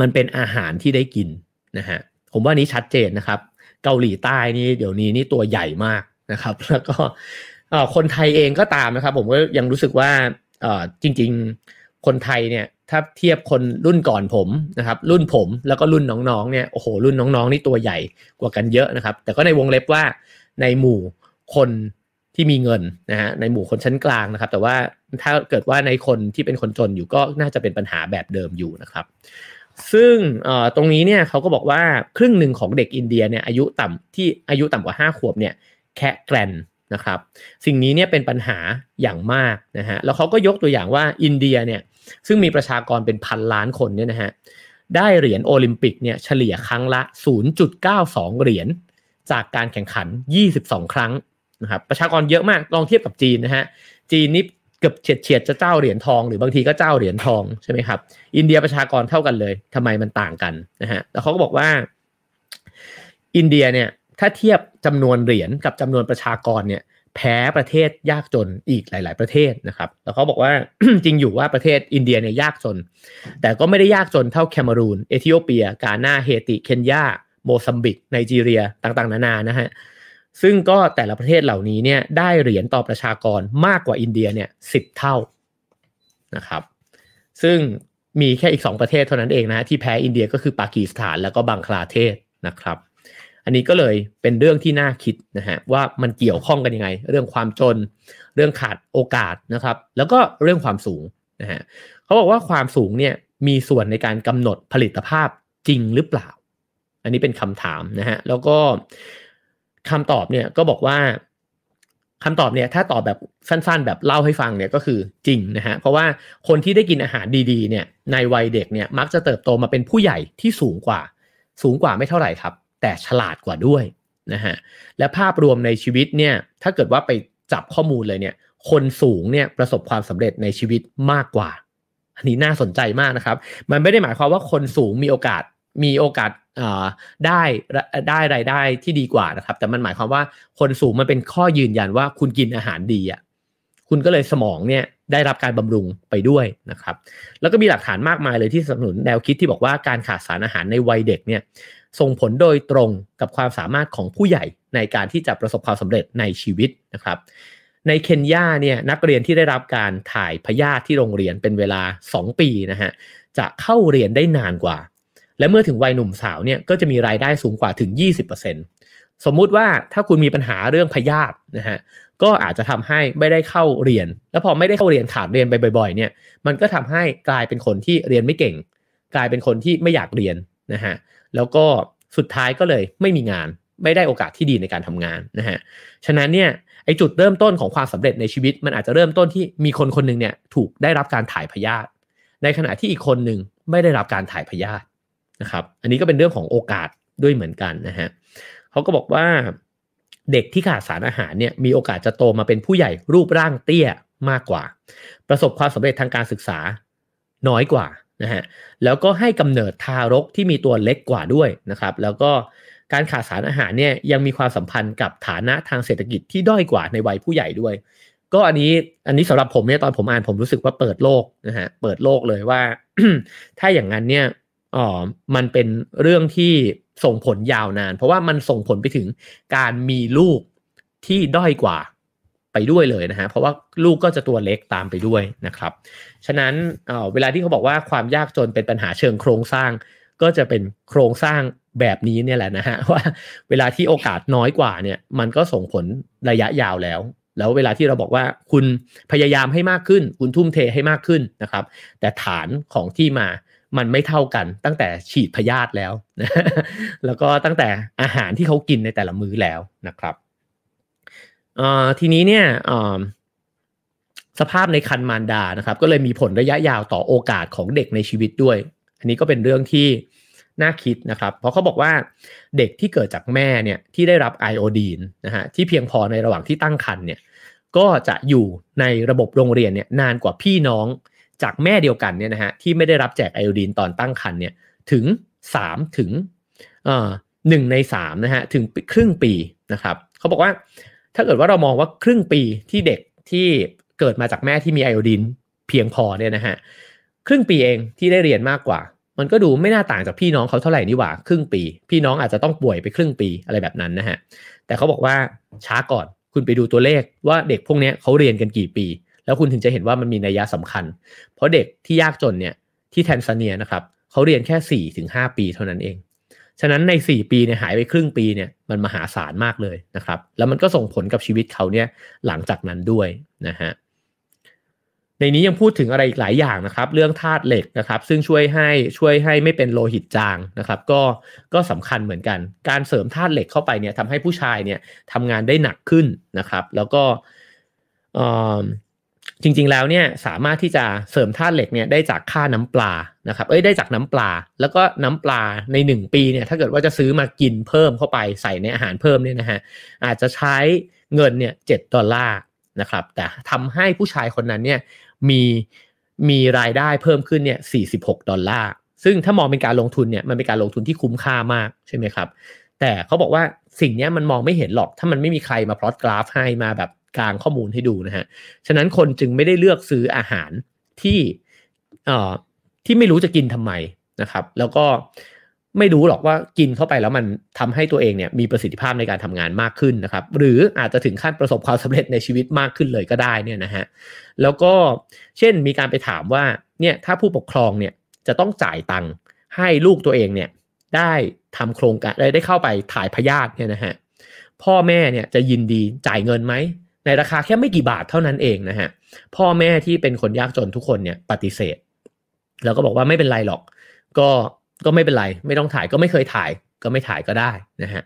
มันเป็นอาหารที่ได้กินนะฮะผมว่านี้ชัดเจนนะครับ เกาหลีใต้นี่เดี๋ยวนี้นี่ตัวใหญ่มาก นะครับ แล้วก็คนไทยเองก็ตามนะครับ ผมก็ยังรู้สึกว่าจริง ๆ คนไทยเนี่ยถ้าเทียบคนรุ่นก่อนผมนะครับ รุ่นผมแล้วก็รุ่นน้องๆเนี่ยโอ้โหรุ่นน้องๆนี่ตัวใหญ่กว่ากันเยอะนะครับ แต่ก็ในวงเล็บว่าในหมู่คนที่มีเงินนะฮะในหมู่คนชั้นกลางนะครับ แต่ว่าถ้าเกิดว่าในคนที่เป็นคนจนอยู่ก็น่าจะเป็นปัญหาแบบเดิมอยู่นะครับ ซึ่งตรงนี้เนี่ยเขาก็บอกว่าครึ่งหนึ่งของเด็กอินเดียเนี่ยอายุต่ำที่อายุต่ำกว่า 5 ขวบเนี่ย แค่แกรนนะครับสิ่งนี้เนี่ยเป็นปัญหาอย่างมากนะฮะแล้วเขาก็ยกตัวอย่างว่าอินเดียเนี่ยซึ่งมีประชากรเป็นพันล้านคนเนี่ยนะฮะได้เหรียญโอลิมปิกเนี่ยเฉลี่ยครั้งละ 0.92 เหรียญจากการแข่งขัน 22 ครั้งนะครับประชากรเยอะมากลองเทียบกับจีนนะฮะจีนนี่เกือบเฉียดเฉียดจะเจ้าเหรียญทองหรือบางทีก็เจ้าเหรียญทองใช่ไหมครับอินเดียประชากรเท่ากันเลยทำไมมันต่างกันนะฮะแล้วเขาก็บอกว่า อินเดียเนี่ย ถ้าเทียบจำนวนเหรียญกับจำนวนประชากรเนี่ยแพ้ประเทศยากจนอีกหลาย ๆ ประเทศนะครับ แล้วเขาบอกว่าจริงอยู่ว่าประเทศอินเดียเนี่ยยากจน แต่ก็ไม่ได้ยากจนเท่าแคนารูน เอธิโอเปีย กาหน้า เฮติ เคนยา โมซัมบิก ไนจีเรีย ต่าง ๆ นานา นะฮะ ซึ่งก็แต่ละประเทศเหล่านี้เนี่ยได้เหรียญต่อประชากรมากกว่าอินเดียเนี่ยสิบเท่านะครับ ซึ่งมีแค่อีกสองประเทศเท่านั้นเองนะที่แพ้อินเดียก็คือปากีสถานแล้วก็บังคลาเทศนะครับ อันนี้ก็เลยเป็นเรื่องที่น่าคิดนะฮะว่ามันเกี่ยวข้องกันยังไง เรื่องความจน เรื่องขาดโอกาสนะครับ แล้วก็เรื่องความสูงนะฮะเขาบอกว่าความสูงเนี่ยมีส่วนในการกำหนดผลิตภาพจริงหรือเปล่า อันนี้เป็นคำถามนะฮะแล้วก็คำตอบเนี่ยก็บอกว่าคำตอบเนี่ยถ้าตอบแบบสั้นๆ แบบเล่าให้ฟังเนี่ยก็คือจริงนะฮะเพราะว่าคนที่ได้กินอาหารดีๆเนี่ยในวัยเด็กเนี่ยมักจะเติบโตมาเป็นผู้ใหญ่ที่สูงกว่า สูงกว่าไม่เท่าไหร่ครับ แต่ฉลาดกว่าด้วยนะฮะและภาพรวมในชีวิตเนี่ยถ้าเกิดว่าไปจับข้อมูลเลยเนี่ยคนสูงเนี่ยประสบความสำเร็จในชีวิตมากกว่า อันนี้น่าสนใจมากนะครับ มันไม่ได้หมายความว่าคนสูงมีโอกาสมีโอกาสได้ได้รายได้ที่ดีกว่านะครับ แต่มันหมายความว่าคนสูงมันเป็นข้อยืนยันว่าคุณกินอาหารดีอะคุณก็เลยสมองเนี่ยได้รับการบำรุงไปด้วยนะครับ แล้วก็มีหลักฐานมากมายเลยที่สนับสนุนแนวคิดที่บอกว่าการขาดสารอาหารในวัยเด็กเนี่ย ส่งผลโดยตรงกับความสามารถของผู้ใหญ่ในการที่จะประสบความสำเร็จในชีวิตนะครับ ในเคนยาเนี่ยนักเรียนที่ได้รับการถ่ายพยาธิที่โรงเรียนเป็นเวลา 2 ปีนะฮะจะเข้าเรียนได้นานกว่า และเมื่อถึงวัยหนุ่มสาวเนี่ยก็จะมีรายได้สูงกว่าถึง 20%สมมุติว่าถ้าคุณมีปัญหาเรื่องพยาธินะฮะก็อาจจะทำให้ไม่ได้เข้าเรียน แล้วพอไม่ได้เข้าเรียนขาดเรียนไปบ่อยๆเนี่ยมันก็ทำให้กลายเป็นคนที่เรียนไม่เก่ง กลายเป็นคนที่ไม่อยากเรียนนะฮะ แล้วก็สุดท้ายก็เลยไม่มีงานไม่ได้โอกาสที่ดีในการทำงานนะฮะฉะนั้นเนี่ยไอจุดเริ่มต้นของความสำเร็จในชีวิต มันอาจจะเริ่มต้นที่มีคนคนหนึ่งเนี่ยถูกได้รับการถ่ายพยาธิในขณะที่อีกคนหนึ่งไม่ได้รับการถ่ายพยาธินะครับ อันนี้ก็เป็นเรื่องของโอกาสด้วยเหมือนกันนะฮะเขาก็บอกว่าเด็กที่ขาดสารอาหารเนี่ยมีโอกาสจะโตมาเป็นผู้ใหญ่รูปร่างเตี้ยมากกว่า ประสบความสำเร็จทางการศึกษาน้อยกว่า นะฮะแล้วก็ให้กำเนิดทารกที่มีตัวเล็กกว่าด้วยนะครับ แล้วก็การขาดสารอาหารเนี่ยยังมีความสัมพันธ์กับฐานะทางเศรษฐกิจที่ด้อยกว่าในวัยผู้ใหญ่ด้วย ก็อันนี้อันนี้สำหรับผมเนี่ยตอนผมอ่านผมรู้สึกว่าเปิดโลกนะฮะเปิดโลกเลยว่า ถ้าอย่างนั้นเนี่ยอ๋อมันเป็นเรื่องที่ส่งผลยาวนาน เพราะว่ามันส่งผลไปถึงการมีลูกที่ด้อยกว่า ไปด้วยเลยนะฮะเพราะว่าลูกก็จะตัวเล็กตามไปด้วยนะครับ ฉะนั้นเวลาที่เขาบอกว่าความยากจนเป็นปัญหาเชิงโครงสร้าง ก็จะเป็นโครงสร้างแบบนี้เนี่ยแหละนะฮะว่าเวลาที่โอกาสน้อยกว่าเนี่ยมันก็ส่งผลระยะยาวแล้ว แล้วเวลาที่เราบอกว่าคุณพยายามให้มากขึ้น คุณทุ่มเทให้มากขึ้นนะครับ แต่ฐานของที่มามันไม่เท่ากันตั้งแต่ฉีดพยาธิแล้ว แล้วก็ตั้งแต่อาหารที่เขากินในแต่ละมื้อแล้วนะครับ ทีนี้เนี่ยสภาพในคันมารดานะครับ ก็เลยมีผลระยะยาวต่อโอกาสของเด็กในชีวิตด้วย อันนี้ก็เป็นเรื่องที่น่าคิดนะครับ เพราะเขาบอกว่าเด็กที่เกิดจากแม่เนี่ยที่ได้รับไอโอดีนนะฮะที่เพียงพอในระหว่างที่ตั้งครรภ์เนี่ยก็จะอยู่ในระบบโรงเรียนเนี่ยนานกว่าพี่น้องจากแม่เดียวกันเนี่ยนะฮะที่ไม่ได้รับแจกไอโอดีนตอนตั้งครรภ์เนี่ยถึง 3 ถึงหนึ่งใน3นะฮะถึงครึ่งปีนะครับเขาบอกว่า ถ้าเกิดว่าเรามองว่าครึ่งปีที่เด็กที่เกิดมาจากแม่ที่มีไอโอดีนเพียงพอเนี่ยนะฮะครึ่งปีเองที่ได้เรียนมากกว่า มันก็ดูไม่น่าต่างจากพี่น้องเขาเท่าไหร่นี่หว่า ครึ่งปี พี่น้องอาจจะต้องป่วยไปครึ่งปีอะไรแบบนั้นนะฮะแต่เขาบอกว่าช้าก่อนคุณไปดูตัวเลขว่าเด็กพวกนี้เขาเรียนกันกี่ปี แล้วคุณถึงจะเห็นว่ามันมีนัยยะสำคัญ เพราะเด็กที่ยากจนเนี่ยที่แทนซาเนียนะครับเขาเรียนแค่4ี่ถึงหปีเท่านั้นเอง ฉะนั้นใน 4 ปีเนี่ยหายไปครึ่งปีเนี่ยมันมหาศาลมากเลยนะครับ แล้วมันก็ส่งผลกับชีวิตเขาเนี่ยหลังจากนั้นด้วยนะฮะในนี้ยังพูดถึงอะไรอีกหลายอย่างนะครับ เรื่องธาตุเหล็กนะครับ ซึ่งช่วยให้ช่วยให้ไม่เป็นโลหิตจางนะครับ ก็ก็สำคัญเหมือนกัน การเสริมธาตุเหล็กเข้าไปเนี่ยทำให้ผู้ชายเนี่ยทำงานได้หนักขึ้นนะครับ แล้วก็ จริงๆแล้วเนี่ยสามารถที่จะเสริมธาตุเหล็กเนี่ยได้จากค่าน้ำปลานะครับเอ้ยได้จากน้ำปลา แล้วก็น้ำปลาใน 1 ปีเนี่ยถ้าเกิดว่าจะซื้อมากินเพิ่มเข้าไปใส่ในอาหารเพิ่มเนี่ยนะฮะอาจจะใช้เงินเนี่ยเจ็ดดอลลาร์นะครับแต่ทำให้ผู้ชายคนนั้นเนี่ยมีมีรายได้เพิ่มขึ้นเนี่ย46 ดอลลาร์ซึ่งถ้ามองเป็นการลงทุนเนี่ยมันเป็นการลงทุนที่คุ้มค่ามากใช่ไหมครับแต่เขาบอกว่าสิ่งนี้มันมองไม่เห็นหรอกถ้ามันไม่มีใครมาพลอตกราฟให้มาแบบ กลางข้อมูลให้ดูนะฮะ ฉะนั้นคนจึงไม่ได้เลือกซื้ออาหารที่เอ่อที่ไม่รู้จะกินทำไมนะครับ แล้วก็ไม่รู้หรอกว่ากินเข้าไปแล้วมันทำให้ตัวเองเนี่ยมีประสิทธิภาพในการทำงานมากขึ้นนะครับ หรืออาจจะถึงขั้นประสบความสำเร็จในชีวิตมากขึ้นเลยก็ได้เนี่ยนะฮะแล้วก็เช่นมีการไปถามว่าเนี่ยถ้าผู้ปกครองเนี่ยจะต้องจ่ายตังค์ให้ลูกตัวเองเนี่ยได้ทำโครงการได้ได้เข้าไปถ่ายพยาธิเนี่ยนะฮะพ่อแม่เนี่ยจะยินดีจ่ายเงินไหม ในราคาแค่ไม่กี่บาทเท่านั้นเองนะฮะพ่อแม่ที่เป็นคนยากจนทุกคนเนี่ยปฏิเสธ แล้วก็บอกว่าไม่เป็นไรหรอก ก็ก็ไม่เป็นไร ไม่ต้องถ่ายก็ไม่เคยถ่าย ก็ไม่ถ่ายก็ได้นะฮะ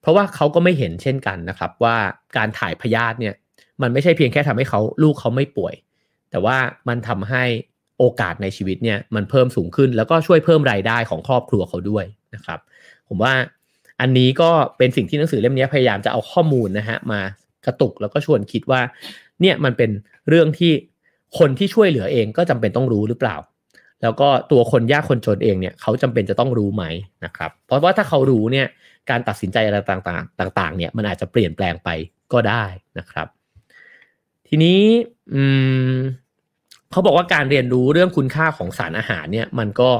เพราะว่าเขาก็ไม่เห็นเช่นกันนะครับ ว่าการถ่ายพยาธิเนี่ยมันไม่ใช่เพียงแค่ทำให้เขาลูกเขาไม่ป่วย แต่ว่ามันทำให้โอกาสในชีวิตเนี่ยมันเพิ่มสูงขึ้นแล้วก็ช่วยเพิ่มรายได้ของครอบครัวเขาด้วยนะครับ ผมว่าอันนี้ก็เป็นสิ่งที่หนังสือเล่มนี้พยายามจะเอาข้อมูลนะฮะมา กระตุกแล้วก็ชวนคิดว่า เนี่ยมันเป็นเรื่องที่คนที่ช่วยเหลือเองก็จำเป็นต้องรู้หรือเปล่า แล้วก็ตัวคนยากคนจนเองเนี่ยเขาจำเป็นจะต้องรู้ไหมนะครับ เพราะว่าถ้าเขารู้เนี่ยการตัดสินใจอะไรต่างๆ ต่าง ๆ เนี่ยมันอาจจะเปลี่ยนแปลงไปก็ได้นะครับ ทีนี้เขาบอกว่าการเรียนรู้เรื่องคุณค่าของสารอาหารเนี่ยมันก็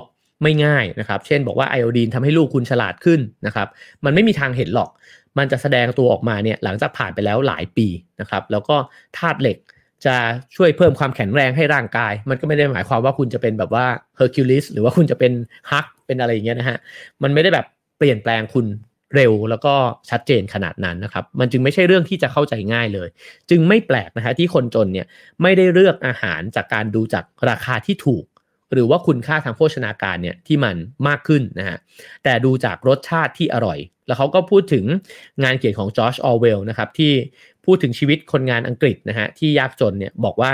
ไม่ง่ายนะครับ เช่นบอกว่าไอโอดีนทำให้ลูกคุณฉลาดขึ้นนะครับ มันไม่มีทางเห็นหรอก มันจะแสดงตัวออกมาเนี่ยหลังจากผ่านไปแล้วหลายปีนะครับแล้วก็ธาตุเหล็กจะช่วยเพิ่มความแข็งแรงให้ร่างกาย มันก็ไม่ได้หมายความว่าคุณจะเป็นแบบว่าเฮอร์คิวลิสหรือว่าคุณจะเป็นฮัลค์เป็นอะไรอย่างเงี้ยนะฮะมันไม่ได้แบบเปลี่ยนแปลงคุณเร็วแล้วก็ชัดเจนขนาดนั้นนะครับ มันจึงไม่ใช่เรื่องที่จะเข้าใจง่ายเลย จึงไม่แปลกนะฮะที่คนจนเนี่ยไม่ได้เลือกอาหารจากการดูจากราคาที่ถูก หรือว่าคุณค่าทางโภชนาการเนี่ยที่มันมากขึ้นนะฮะแต่ดูจากรสชาติที่อร่อยแล้วเขาก็พูดถึงงานเขียนของจอร์จออเวลนะครับที่พูดถึงชีวิตคนงานอังกฤษนะฮะที่ยากจนเนี่ยบอกว่า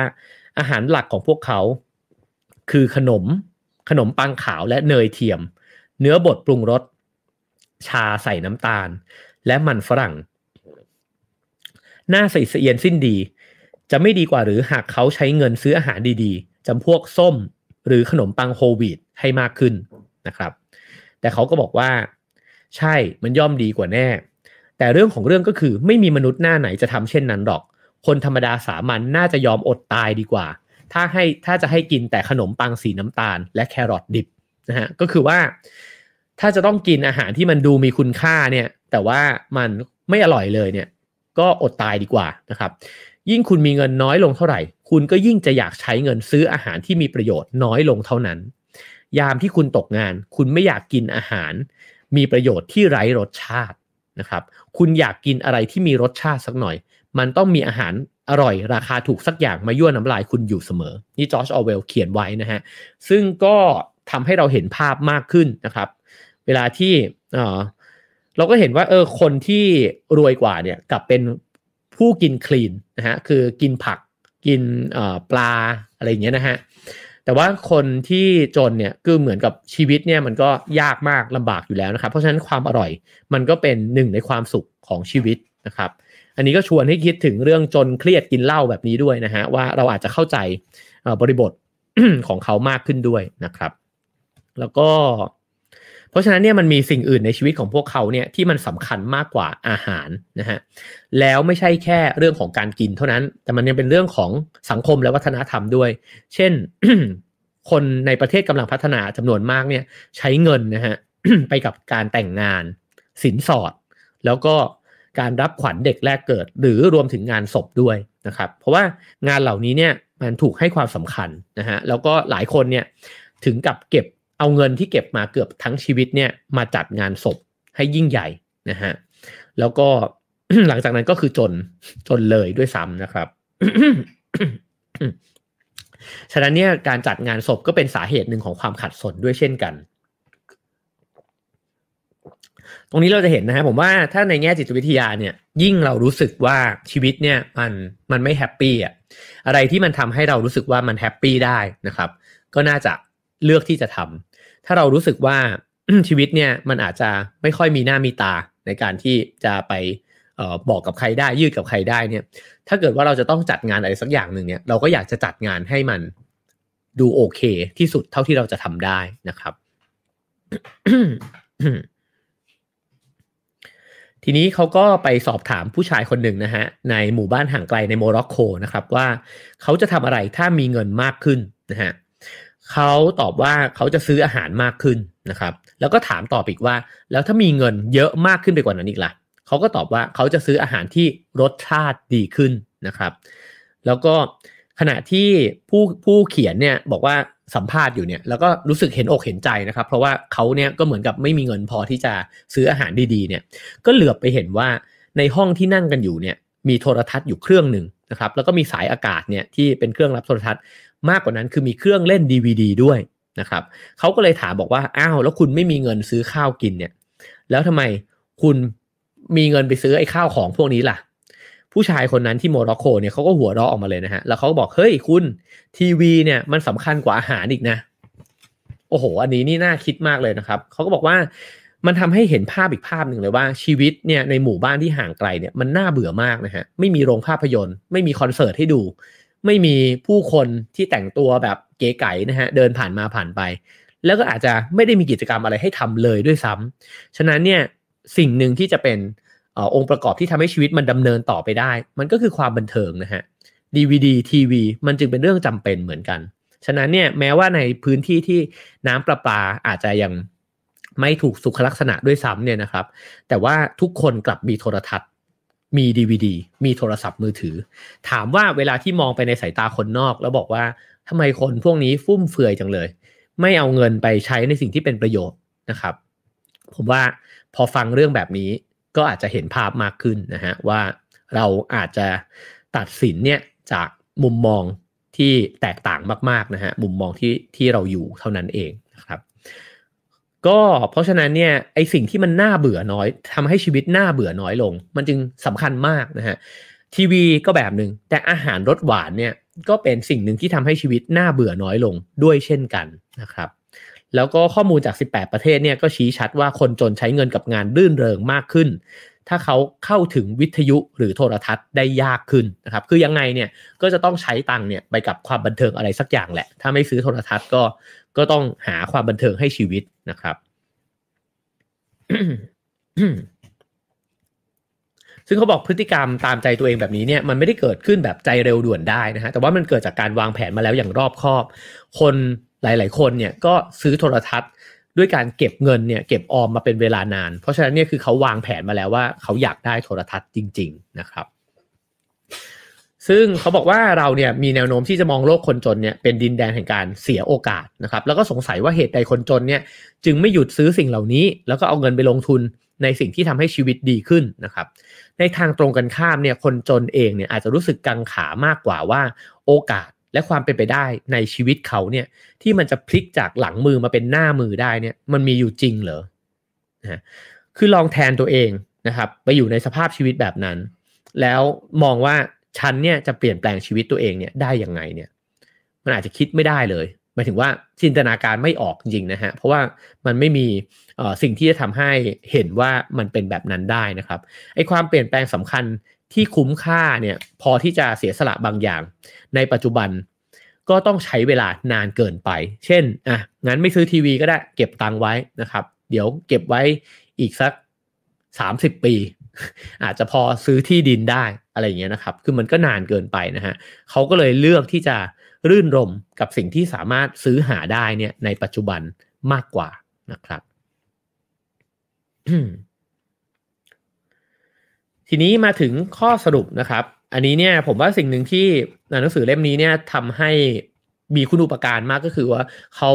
อาหารหลักของพวกเขา คือขนมขนมปังขาวและเนยเทียม เนื้อบดปรุงรสชาใส่น้ำตาล และมันฝรั่ง หน้าใส่เสียนสิ้นดี จะไม่ดีกว่าหรือหากเขาใช้เงินซื้ออาหารดีๆจำพวกส้มหรือขนมปังโฮวีตให้มากขึ้นนะครับ แต่เขาก็บอกว่า ใช่มันย่อมดีกว่าแน่ แต่เรื่องของเรื่องก็คือไม่มีมนุษย์หน้าไหนจะทำเช่นนั้นหรอก คนธรรมดาสามัญนน่าจะยอมอดตายดีกว่า ถ้าให้ถ้าจะให้กินแต่ขนมปังสีน้ำตาล และแครอทดิบนะฮะก็คือว่า ถ้าจะต้องกินอาหารที่มันดูมีคุณค่าเนี่ย แต่ว่ามันไม่อร่อยเลยเนี่ย ก็อดตายดีกว่านะครับ ยิ่งคุณมีเงินน้อยลงเท่าไหร่ คุณก็ยิ่งจะอยากใช้เงินซื้ออาหารที่มีประโยชน์น้อยลงเท่านั้น ยามที่คุณตกงาน คุณไม่อยากกินอาหาร มีประโยชน์ที่ไร้รสชาตินะครับ คุณอยากกินอะไรที่มีรสชาติสักหน่อย มันต้องมีอาหารอร่อย ราคาถูกสักอย่างมายั่วน้ำลายคุณอยู่เสมอ นี่จอร์จออเวลเขียนไว้นะฮะ ซึ่งก็ทำให้เราเห็นภาพมากขึ้นนะครับ เวลาที่เราก็เห็นว่าเออคนที่รวยกว่าเนี่ยกับเป็นผู้กินคลีนนะฮะคือกินผักกินปลาอะไรอย่างเงี้ยนะฮะ แต่ว่าคนที่จนเนี่ยคือเหมือนกับชีวิตเนี่ยมันก็ยากมากลำบากอยู่แล้วนะครับ เพราะฉะนั้นความอร่อยมันก็เป็นหนึ่งในความสุขของชีวิตนะครับ อันนี้ก็ชวนให้คิดถึงเรื่องจนเครียดกินเหล้าแบบนี้ด้วยนะฮะว่าเราอาจจะเข้าใจบริบทของเขามากขึ้นด้วยนะครับ แล้วก็ เพราะฉะนั้นเนี่ยมันมีสิ่งอื่นในชีวิตของพวกเขาเนี่ยที่มันสำคัญมากกว่าอาหารนะฮะแล้วไม่ใช่แค่เรื่องของการกินเท่านั้น แต่มันยังเป็นเรื่องของสังคมและวัฒนธรรมด้วย เช่น คนในประเทศกำลังพัฒนาจำนวนมากเนี่ยใช้เงินนะฮะไปกับการแต่งงาน สินสอด แล้วก็การรับขวัญเด็กแรกเกิด หรือรวมถึงงานศพด้วยนะครับ เพราะว่างานเหล่านี้เนี่ยมันถูกให้ความสำคัญนะฮะแล้วก็หลายคนเนี่ยถึงกับเก็บ เอาเงินที่เก็บมาเกือบทั้งชีวิตเนี่ยมาจัดงานศพให้ยิ่งใหญ่นะฮะแล้วก็หลังจากนั้นก็คือจนจนเลยด้วยซ้ำนะครับฉะนั้นเนี่ยการจัดงานศพก็เป็นสาเหตุหนึ่งของความขัดสนด้วยเช่นกัน ตรงนี้เราจะเห็นนะฮะผมว่าถ้าในแง่จิตวิทยาเนี่ย ยิ่งเรารู้สึกว่าชีวิตเนี่ยมันมันไม่ happy อะอะไรที่มันทำให้เรารู้สึกว่ามัน happy ได้นะครับ ก็น่าจะเลือกที่จะทำ ถ้าเรารู้สึกว่าชีวิตเนี่ยมันอาจจะไม่ค่อยมีหน้ามีตาในการที่จะไปออบอกกับใครได้ยืดกับใครได้เนี่ย ถ้าเกิดว่าเราจะต้องจัดงานอะไรสักอย่างหนึ่งเนี่ยเราก็อยากจะจัดงานให้มันดูโอเคที่สุดเท่าที่เราจะทำได้นะครับ ทีนี้เขาก็ไปสอบถามผู้ชายคนหนึ่งนะฮะในหมู่บ้านห่างไกลในโมร็อกโกนะครับว่าเขาจะทำอะไรถ้ามีเงินมากขึ้นนะฮะเเขาตอบว่าเขาจะซื้ออาหารมากขึ้นนะครับ แล้วก็ถามตอบอีกว่า แล้วถ้ามีเงินเยอะมากขึ้นไปกว่านั้นอีกล่ะเขาก็ตอบว่าเขาจะซื้ออาหารที่รสชาติดีขึ้นนะครับ แล้วก็ขณะที่ผู้ผู้เขียนเนี่ยบอกว่าสัมภาษณ์อยู่เนี่ยแล้วก็รู้สึกเห็นอกเห็นใจนะครับ เพราะว่าเขาเนี่ยก็เหมือนกับไม่มีเงินพอที่จะซื้ออาหารดีๆเนี่ยก็เหลือบไปเห็นว่าในห้องที่นั่งกันอยู่เนี่ยมีโทรทัศน์อยู่เครื่องหนึ่งนะครับแล้วก็มีสายอากาศเนี่ยที่เป็นเครื่องรับโทรทัศน์ มากกว่านั้นคือมีเครื่องเล่น DVD ด้วยนะครับเขาก็เลยถามบอกว่าอ้าวแล้วคุณไม่มีเงินซื้อข้าวกินเนี่ย แล้วทำไมคุณมีเงินไปซื้อไอ้ข้าวของพวกนี้ล่ะ ผู้ชายคนนั้นที่โมร็อกโกเนี่ยเขาก็หัวเราะออกมาเลยนะฮะแล้วเขาก็บอกเฮ้ยคุณทีวีเนี่ยมันสำคัญกว่าอาหารอีกนะ โอ้โห อันนี้นี่น่าคิดมากเลยนะครับเขาก็บอกว่ามันทำให้เห็นภาพอีกภาพหนึ่งเลยว่าชีวิตเนี่ยในหมู่บ้านที่ห่างไกลเนี่ยมันน่าเบื่อมากนะฮะไม่มีโรงภาพยนตร์ ไม่มีคอนเสิร์ตให้ดู ไม่มีผู้คนที่แต่งตัวแบบเก๋ไก๋นะฮะเดินผ่านมาผ่านไป แล้วก็อาจจะไม่ได้มีกิจกรรมอะไรให้ทำเลยด้วยซ้ำฉะนั้นเนี่ยสิ่งหนึ่งที่จะเป็นองค์ประกอบที่ทำให้ชีวิตมันดำเนินต่อไปได้ มันก็คือความบันเทิงนะฮะ DVD ทีวีมันจึงเป็นเรื่องจำเป็นเหมือนกัน ฉะนั้นเนี่ยแม้ว่าในพื้นที่ที่น้ำประปาอาจจะยังไม่ถูกสุขลักษณะด้วยซ้ำเนี่ยนะครับ แต่ว่าทุกคนกลับมีโทรทัศน์ มี DVD มีโทรศัพท์มือถือ ถามว่าเวลาที่มองไปในสายตาคนนอก แล้วบอกว่าทำไมคนพวกนี้ฟุ่มเฟือยจังเลย ไม่เอาเงินไปใช้ในสิ่งที่เป็นประโยชน์นะครับ ผมว่าพอฟังเรื่องแบบนี้ก็อาจจะเห็นภาพมากขึ้นนะฮะว่าเราอาจจะตัดสินเนี่ยจากมุมมองที่แตกต่างมากๆนะฮะมุมมองที่ที่เราอยู่เท่านั้นเอง ก็เพราะฉะนั้นเนี่ยไอสิ่งที่มันน่าเบื่อน้อยทำให้ชีวิตน่าเบื่อน้อยลง มันจึงสำคัญมากนะฮะทีวีก็แบบหนึ่งแต่อาหารรสหวานเนี่ยก็เป็นสิ่งหนึ่งที่ทำให้ชีวิตน่าเบื่อน้อยลงด้วยเช่นกันนะครับแล้วก็ข้อมูลจาก 18 ประเทศเนี่ยก็ชี้ชัดว่าคนจนใช้เงินกับงานรื่นเริงมากขึ้น ถ้าเขาเข้าถึงวิทยุหรือโทรทัศน์ได้ยากขึ้นนะครับ คือยังไงเนี่ยก็จะต้องใช้ตังเนี่ยไปกับความบันเทิงอะไรสักอย่างแหละ ถ้าไม่ซื้อโทรทัศน์ก็ก็ต้องหาความบันเทิงให้ชีวิต นะครับ ซึ่งเขาบอกพฤติกรรมตามใจตัวเองแบบนี้เนี่ยมันไม่ได้เกิดขึ้นแบบใจเร็วด่วนได้นะฮะแต่ว่ามันเกิดจากการวางแผนมาแล้วอย่างรอบคอบ คนหลาย ๆ คนเนี่ยก็ซื้อโทรทัศน์ด้วยการเก็บเงินเนี่ยเก็บออมมาเป็นเวลานาน เพราะฉะนั้นเนี่ยคือเขาวางแผนมาแล้วว่าเขาอยากได้โทรทัศน์จริง ๆ นะครับ ซึ่งเขาบอกว่าเราเนี่ยมีแนวโน้มที่จะมองโลกคนจนเนี่ยเป็นดินแดนแห่งการเสียโอกาสนะครับ แล้วก็สงสัยว่าเหตุใดคนจนเนี่ยจึงไม่หยุดซื้อสิ่งเหล่านี้ แล้วก็เอาเงินไปลงทุนในสิ่งที่ทำให้ชีวิตดีขึ้นนะครับ ในทางตรงกันข้ามเนี่ยคนจนเองเนี่ยอาจจะรู้สึกกังขามากกว่าว่าโอกาสและความเป็นไปได้ในชีวิตเขาเนี่ยที่มันจะพลิกจากหลังมือมาเป็นหน้ามือได้เนี่ยมันมีอยู่จริงเหรอนะคือลองแทนตัวเองนะครับ ไปอยู่ในสภาพชีวิตแบบนั้น แล้วมองว่า ฉันเนี่ยจะเปลี่ยนแปลงชีวิตตัวเองเนี่ยได้ยังไงเนี่ย มันอาจจะคิดไม่ได้เลยหมายถึงว่าจินตนาการไม่ออกจริงนะฮะเพราะว่ามันไม่มีสิ่งที่จะทำให้เห็นว่ามันเป็นแบบนั้นได้นะครับไอ้ความเปลี่ยนแปลงสำคัญที่คุ้มค่าเนี่ยพอที่จะเสียสละบางอย่าง ในปัจจุบันก็ต้องใช้เวลานานเกินไป เช่นอะงั้นไม่ซื้อทีวีก็ได้เก็บตังค์ไว้นะครับ เดี๋ยวเก็บไว้อีกสักสามสิบปี อาจจะพอซื้อที่ดินได้อะไรอย่างเงี้ยนะครับ คือมันก็นานเกินไปนะฮะเขาก็เลยเลือกที่จะรื่นรมกับสิ่งที่สามารถซื้อหาได้เนี่ยในปัจจุบันมากกว่านะครับ ทีนี้มาถึงข้อสรุปนะครับ อันนี้เนี่ยผมว่าสิ่งหนึ่งที่หนังสือเล่มนี้เนี่ยทำให้มีคุณูปการมากก็คือว่าเขา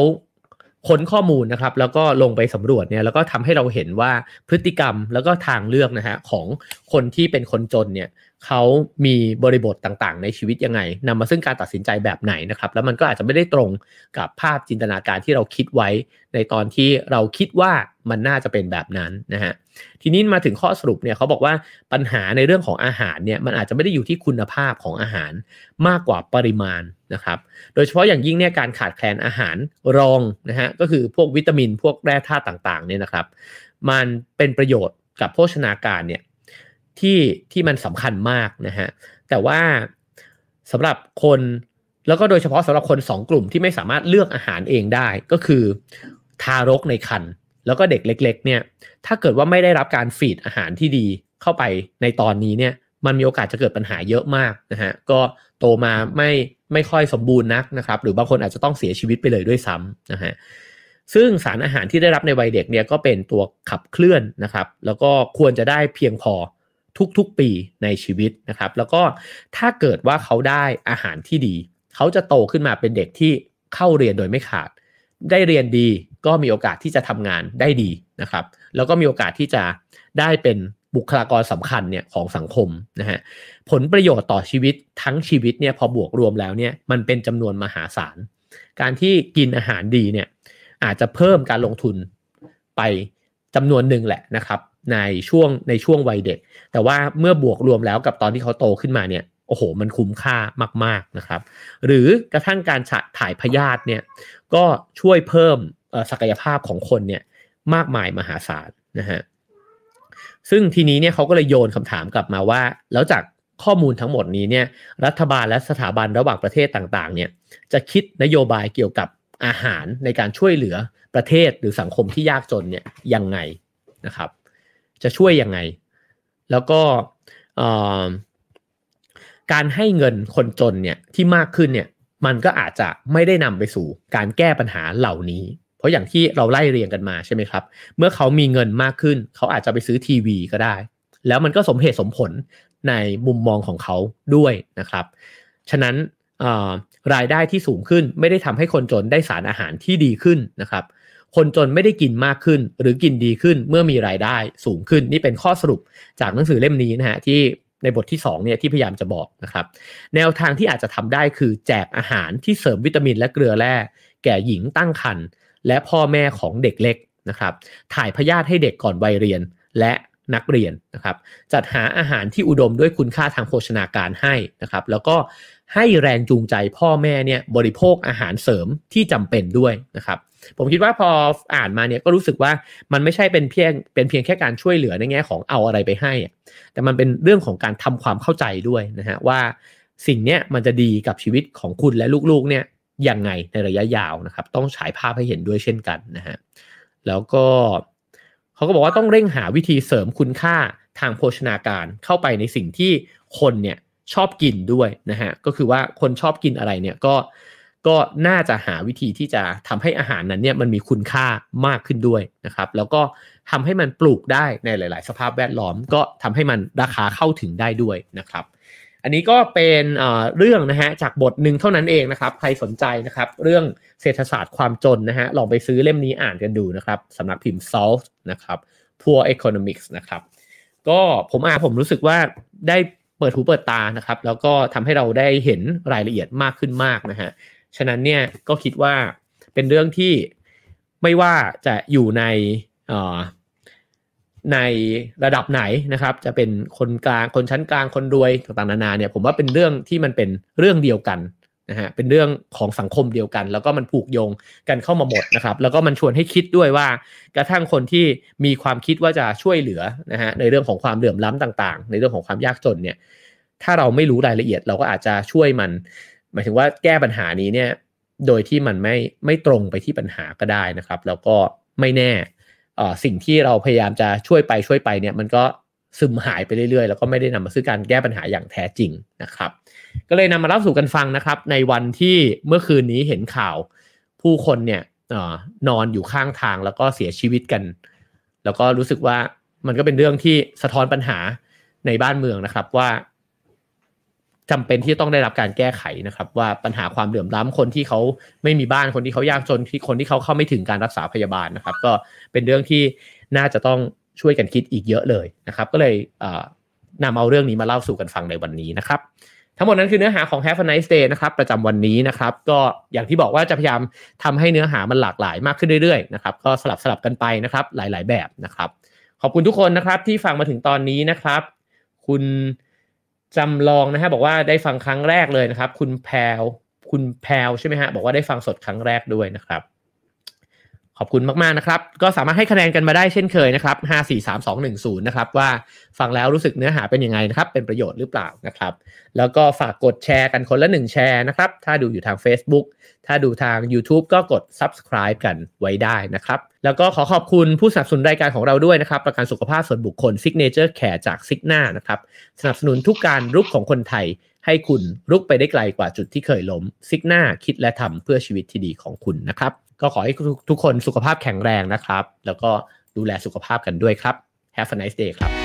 ค้นข้อมูลนะครับ แล้วก็ลงไปสำรวจเนี่ยแล้วก็ทำให้เราเห็นว่าพฤติกรรมแล้วก็ทางเลือกนะฮะของคนที่เป็นคนจนเนี่ย เขามีบริบทต่างๆ ในชีวิตยังไงนำมาซึ่งการตัดสินใจแบบไหนนะครับ แล้วมันก็อาจจะไม่ได้ตรงกับภาพจินตนาการที่เราคิดไว้ ในตอนที่เราคิดว่ามันน่าจะเป็นแบบนั้นนะฮะทีนี้มาถึงข้อสรุปเนี่ยเขาบอกว่าปัญหาในเรื่องของอาหารเนี่ยมันอาจจะไม่ได้อยู่ที่คุณภาพของอาหารมากกว่าปริมาณนะครับ โดยเฉพาะอย่างยิ่งเนี่ยการขาดแคลนอาหารรองนะฮะก็คือพวกวิตามินพวกแร่ธาตุต่างๆเนี่ยนะครับ มันเป็นประโยชน์กับโภชนาการเนี่ย ที่ที่มันสำคัญมากนะฮะแต่ว่าสำหรับคนแล้วก็โดยเฉพาะสำหรับคนสองกลุ่มที่ไม่สามารถเลือกอาหารเองได้ ก็คือทารกในครรภ์แล้วก็เด็กเล็ก ๆ เนี่ย ถ้าเกิดว่าไม่ได้รับการฟีดอาหารที่ดีเข้าไปในตอนนี้เนี่ย มันมีโอกาสจะเกิดปัญหาเยอะมากนะฮะก็โตมาไม่ไม่ค่อยสมบูรณ์นักนะครับ หรือบางคนอาจจะต้องเสียชีวิตไปเลยด้วยซ้ำนะฮะซึ่งสารอาหารที่ได้รับในวัยเด็กเนี่ยก็เป็นตัวขับเคลื่อนนะครับ แล้วก็ควรจะได้เพียงพอ ทุกๆปีในชีวิตนะครับ แล้วก็ถ้าเกิดว่าเขาได้อาหารที่ดี เขาจะโตขึ้นมาเป็นเด็กที่เข้าเรียนโดยไม่ขาด ได้เรียนดีก็มีโอกาสที่จะทำงานได้ดีนะครับ แล้วก็มีโอกาสที่จะได้เป็นบุคลากรสำคัญเนี่ยของสังคมนะฮะผลประโยชน์ต่อชีวิตทั้งชีวิตเนี่ยพอบวกรวมแล้วเนี่ยมันเป็นจำนวนมหาศาล การที่กินอาหารดีเนี่ยอาจจะเพิ่มการลงทุนไปจำนวนหนึ่งแหละนะครับ ในช่วงในช่วงวัยเด็ก แต่ว่าเมื่อบวกรวมแล้วกับตอนที่เขาโตขึ้นมาเนี่ยโอ้โห มันคุ้มค่ามาก ๆนะครับ หรือกระทั่งการถ่ายพยาธิเนี่ยก็ช่วยเพิ่มศักยภาพของคนเนี่ยมากมายมหาศาลนะฮะซึ่งทีนี้เนี่ยเขาก็เลยโยนคำถามกลับมาว่า แล้วจากข้อมูลทั้งหมดนี้เนี่ยรัฐบาลและสถาบันระหว่างประเทศต่างๆเนี่ยจะคิดนโยบายเกี่ยวกับอาหารในการช่วยเหลือประเทศหรือสังคมที่ยากจนเนี่ยยังไงนะครับ จะช่วยยังไง แล้วก็การให้เงินคนจนเนี่ยที่มากขึ้นเนี่ยมันก็อาจจะไม่ได้นำไปสู่การแก้ปัญหาเหล่านี้ เพราะอย่างที่เราไล่เรียงกันมาใช่ไหมครับ เมื่อเขามีเงินมากขึ้น เขาอาจจะไปซื้อทีวีก็ได้ แล้วมันก็สมเหตุสมผลในมุมมองของเขาด้วยนะครับ ฉะนั้นรายได้ที่สูงขึ้นไม่ได้ทำให้คนจนได้สารอาหารที่ดีขึ้นนะครับ คนจนไม่ได้กินมากขึ้น หรือกินดีขึ้นเมื่อมีรายได้สูงขึ้น นี่เป็นข้อสรุปจากหนังสือเล่มนี้นะฮะที่ในบทที่2เนี่ยที่พยายามจะบอกนะครับ แนวทางที่อาจจะทำได้คือแจกอาหารที่เสริมวิตามินและเกลือแร่แก่หญิงตั้งครรภ์และพ่อแม่ของเด็กเล็กนะครับ ถ่ายพยาธิให้เด็กก่อนวัยเรียนและนักเรียนนะครับจัดหาอาหารที่อุดมด้วยคุณค่าทางโภชนาการให้นะครับ แล้วก็ให้แรงจูงใจพ่อแม่เนี่ยบริโภคอาหารเสริมที่จำเป็นด้วยนะครับ ผมคิดว่าพออ่านมาเนี่ยก็รู้สึกว่ามันไม่ใช่เป็นเพียงเป็นเพียงแค่การช่วยเหลือในแง่ของเอาอะไรไปให้ แต่มันเป็นเรื่องของการทำความเข้าใจด้วยนะฮะว่าสิ่งเนี้ยมันจะดีกับชีวิตของคุณและลูกๆเนี่ยยังไงในระยะยาวนะครับ ต้องฉายภาพให้เห็นด้วยเช่นกันนะฮะแล้วก็เขาก็บอกว่าต้องเร่งหาวิธีเสริมคุณค่าทางโภชนาการเข้าไปในสิ่งที่คนเนี่ยชอบกินด้วยนะฮะก็คือว่าคนชอบกินอะไรเนี่ยก็ ก็น่าจะหาวิธีที่จะทำให้อาหารนั้นเนี่ยมันมีคุณค่ามากขึ้นด้วยนะครับ แล้วก็ทำให้มันปลูกได้ในหลาย ๆ สภาพแวดล้อม ก็ทำให้มันราคาเข้าถึงได้ด้วยนะครับ อันนี้ก็เป็นเรื่องนะฮะจากบทหนึ่งเท่านั้นเองนะครับ ใครสนใจนะครับ เรื่องเศรษฐศาสตร์ความจนนะฮะลองไปซื้อเล่มนี้อ่านกันดูนะครับสำนักพิมพ์ Salt นะครับ Poor Economics นะครับ ก็ผมอ่านผมรู้สึกว่าได้เปิดหูเปิดตานะครับ แล้วก็ทำให้เราได้เห็นรายละเอียดมากขึ้นมากนะฮะ ฉะนั้นเนี่ยก็คิดว่าเป็นเรื่องที่ไม่ว่าจะอยู่ในในระดับไหนนะครับ จะเป็นคนกลางคนชั้นกลางคนรวยต่างๆนานาเนี่ยผมว่าเป็นเรื่องที่มันเป็นเรื่องเดียวกันนะฮะเป็นเรื่องของสังคมเดียวกัน แล้วก็มันผูกโยงกันเข้ามาหมดนะครับ แล้วก็มันชวนให้คิดด้วยว่า กระทั่งคนที่มีความคิดว่าจะช่วยเหลือนะฮะในเรื่องของความเหลื่อมล้ำต่าง ๆ ในเรื่องของความยากจนเนี่ยถ้าเราไม่รู้รายละเอียด เราก็อาจจะช่วยมัน หมายถึงว่าแก้ปัญหานี้เนี่ยโดยที่มันไม่ไม่ตรงไปที่ปัญหาก็ได้นะครับ แล้วก็ไม่แน่สิ่งที่เราพยายามจะช่วยไปช่วยไปเนี่ยมันก็ซึมหายไปเรื่อยๆ แล้วก็ไม่ได้นำมาซึ่งการแก้ปัญหาอย่างแท้จริงนะครับ ก็เลยนำมาเล่าสู่กันฟังนะครับ ในวันที่เมื่อคืนนี้เห็นข่าวผู้คนเนี่ยนอนอยู่ข้างทางแล้วก็เสียชีวิตกัน แล้วก็รู้สึกว่ามันก็เป็นเรื่องที่สะท้อนปัญหาในบ้านเมืองนะครับว่า จำเป็นที่ต้องได้รับการแก้ไขนะครับ ว่าปัญหาความเหลื่อมล้ำคนที่เขาไม่มีบ้านคนที่เขายากจนที่คนที่เขาเข้าไม่ถึงการรักษาพยาบาลนะครับ ก็เป็นเรื่องที่น่าจะต้องช่วยกันคิดอีกเยอะเลยนะครับ ก็เลยนำเอาเรื่องนี้มาเล่าสู่กันฟังในวันนี้นะครับ ทั้งหมดนั้นคือเนื้อหาของ Have a nice day นะครับ ประจำวันนี้นะครับ ก็อย่างที่บอกว่าจะพยายามทำให้เนื้อหามันหลากหลายมากขึ้นเรื่อยๆนะครับก็สลับสลับกันไปนะครับ หลาย ๆ แบบนะครับ ขอบคุณทุกคนนะครับที่ฟังมาถึงตอนนี้นะครับ คุณ จำลองนะฮะบอกว่าได้ฟังครั้งแรกเลยนะครับ คุณแพลวคุณแพลวใช่ไหมฮะบอกว่าได้ฟังสดครั้งแรกด้วยนะครับ ขอบคุณมากๆนะครับ ก็สามารถให้คะแนนกันมาได้เช่นเคยนะครับห้าสี่สามสองหนึ่งศูนย์นะครับ ว่าฟังแล้วรู้สึกเนื้อหาเป็นยังไงนะครับ เป็นประโยชน์หรือเปล่านะครับ แล้วก็ฝากกดแชร์กันคนละหนึ่งแชร์นะครับ ถ้าดูอยู่ทาง Facebook ถ้าดูทาง YouTube ก็กด subscribe กันไว้ได้นะครับ แล้วก็ขอขอบคุณผู้สนับสนุนรายการของเราด้วยนะครับ ประกันสุขภาพส่วนบุคคล Signature Care จาก Signa นะครับ สนับสนุนทุกการรุกของคนไทยให้คุณรุกไปได้ไกลกว่าจุดที่เคยล้ม Signa คิดและทำเพื่อชีวิตที่ดีของคุณนะครับ ก็ขอให้ทุกคนสุขภาพแข็งแรงนะครับ แล้วก็ดูแลสุขภาพกันด้วยครับ Have a nice day ครับ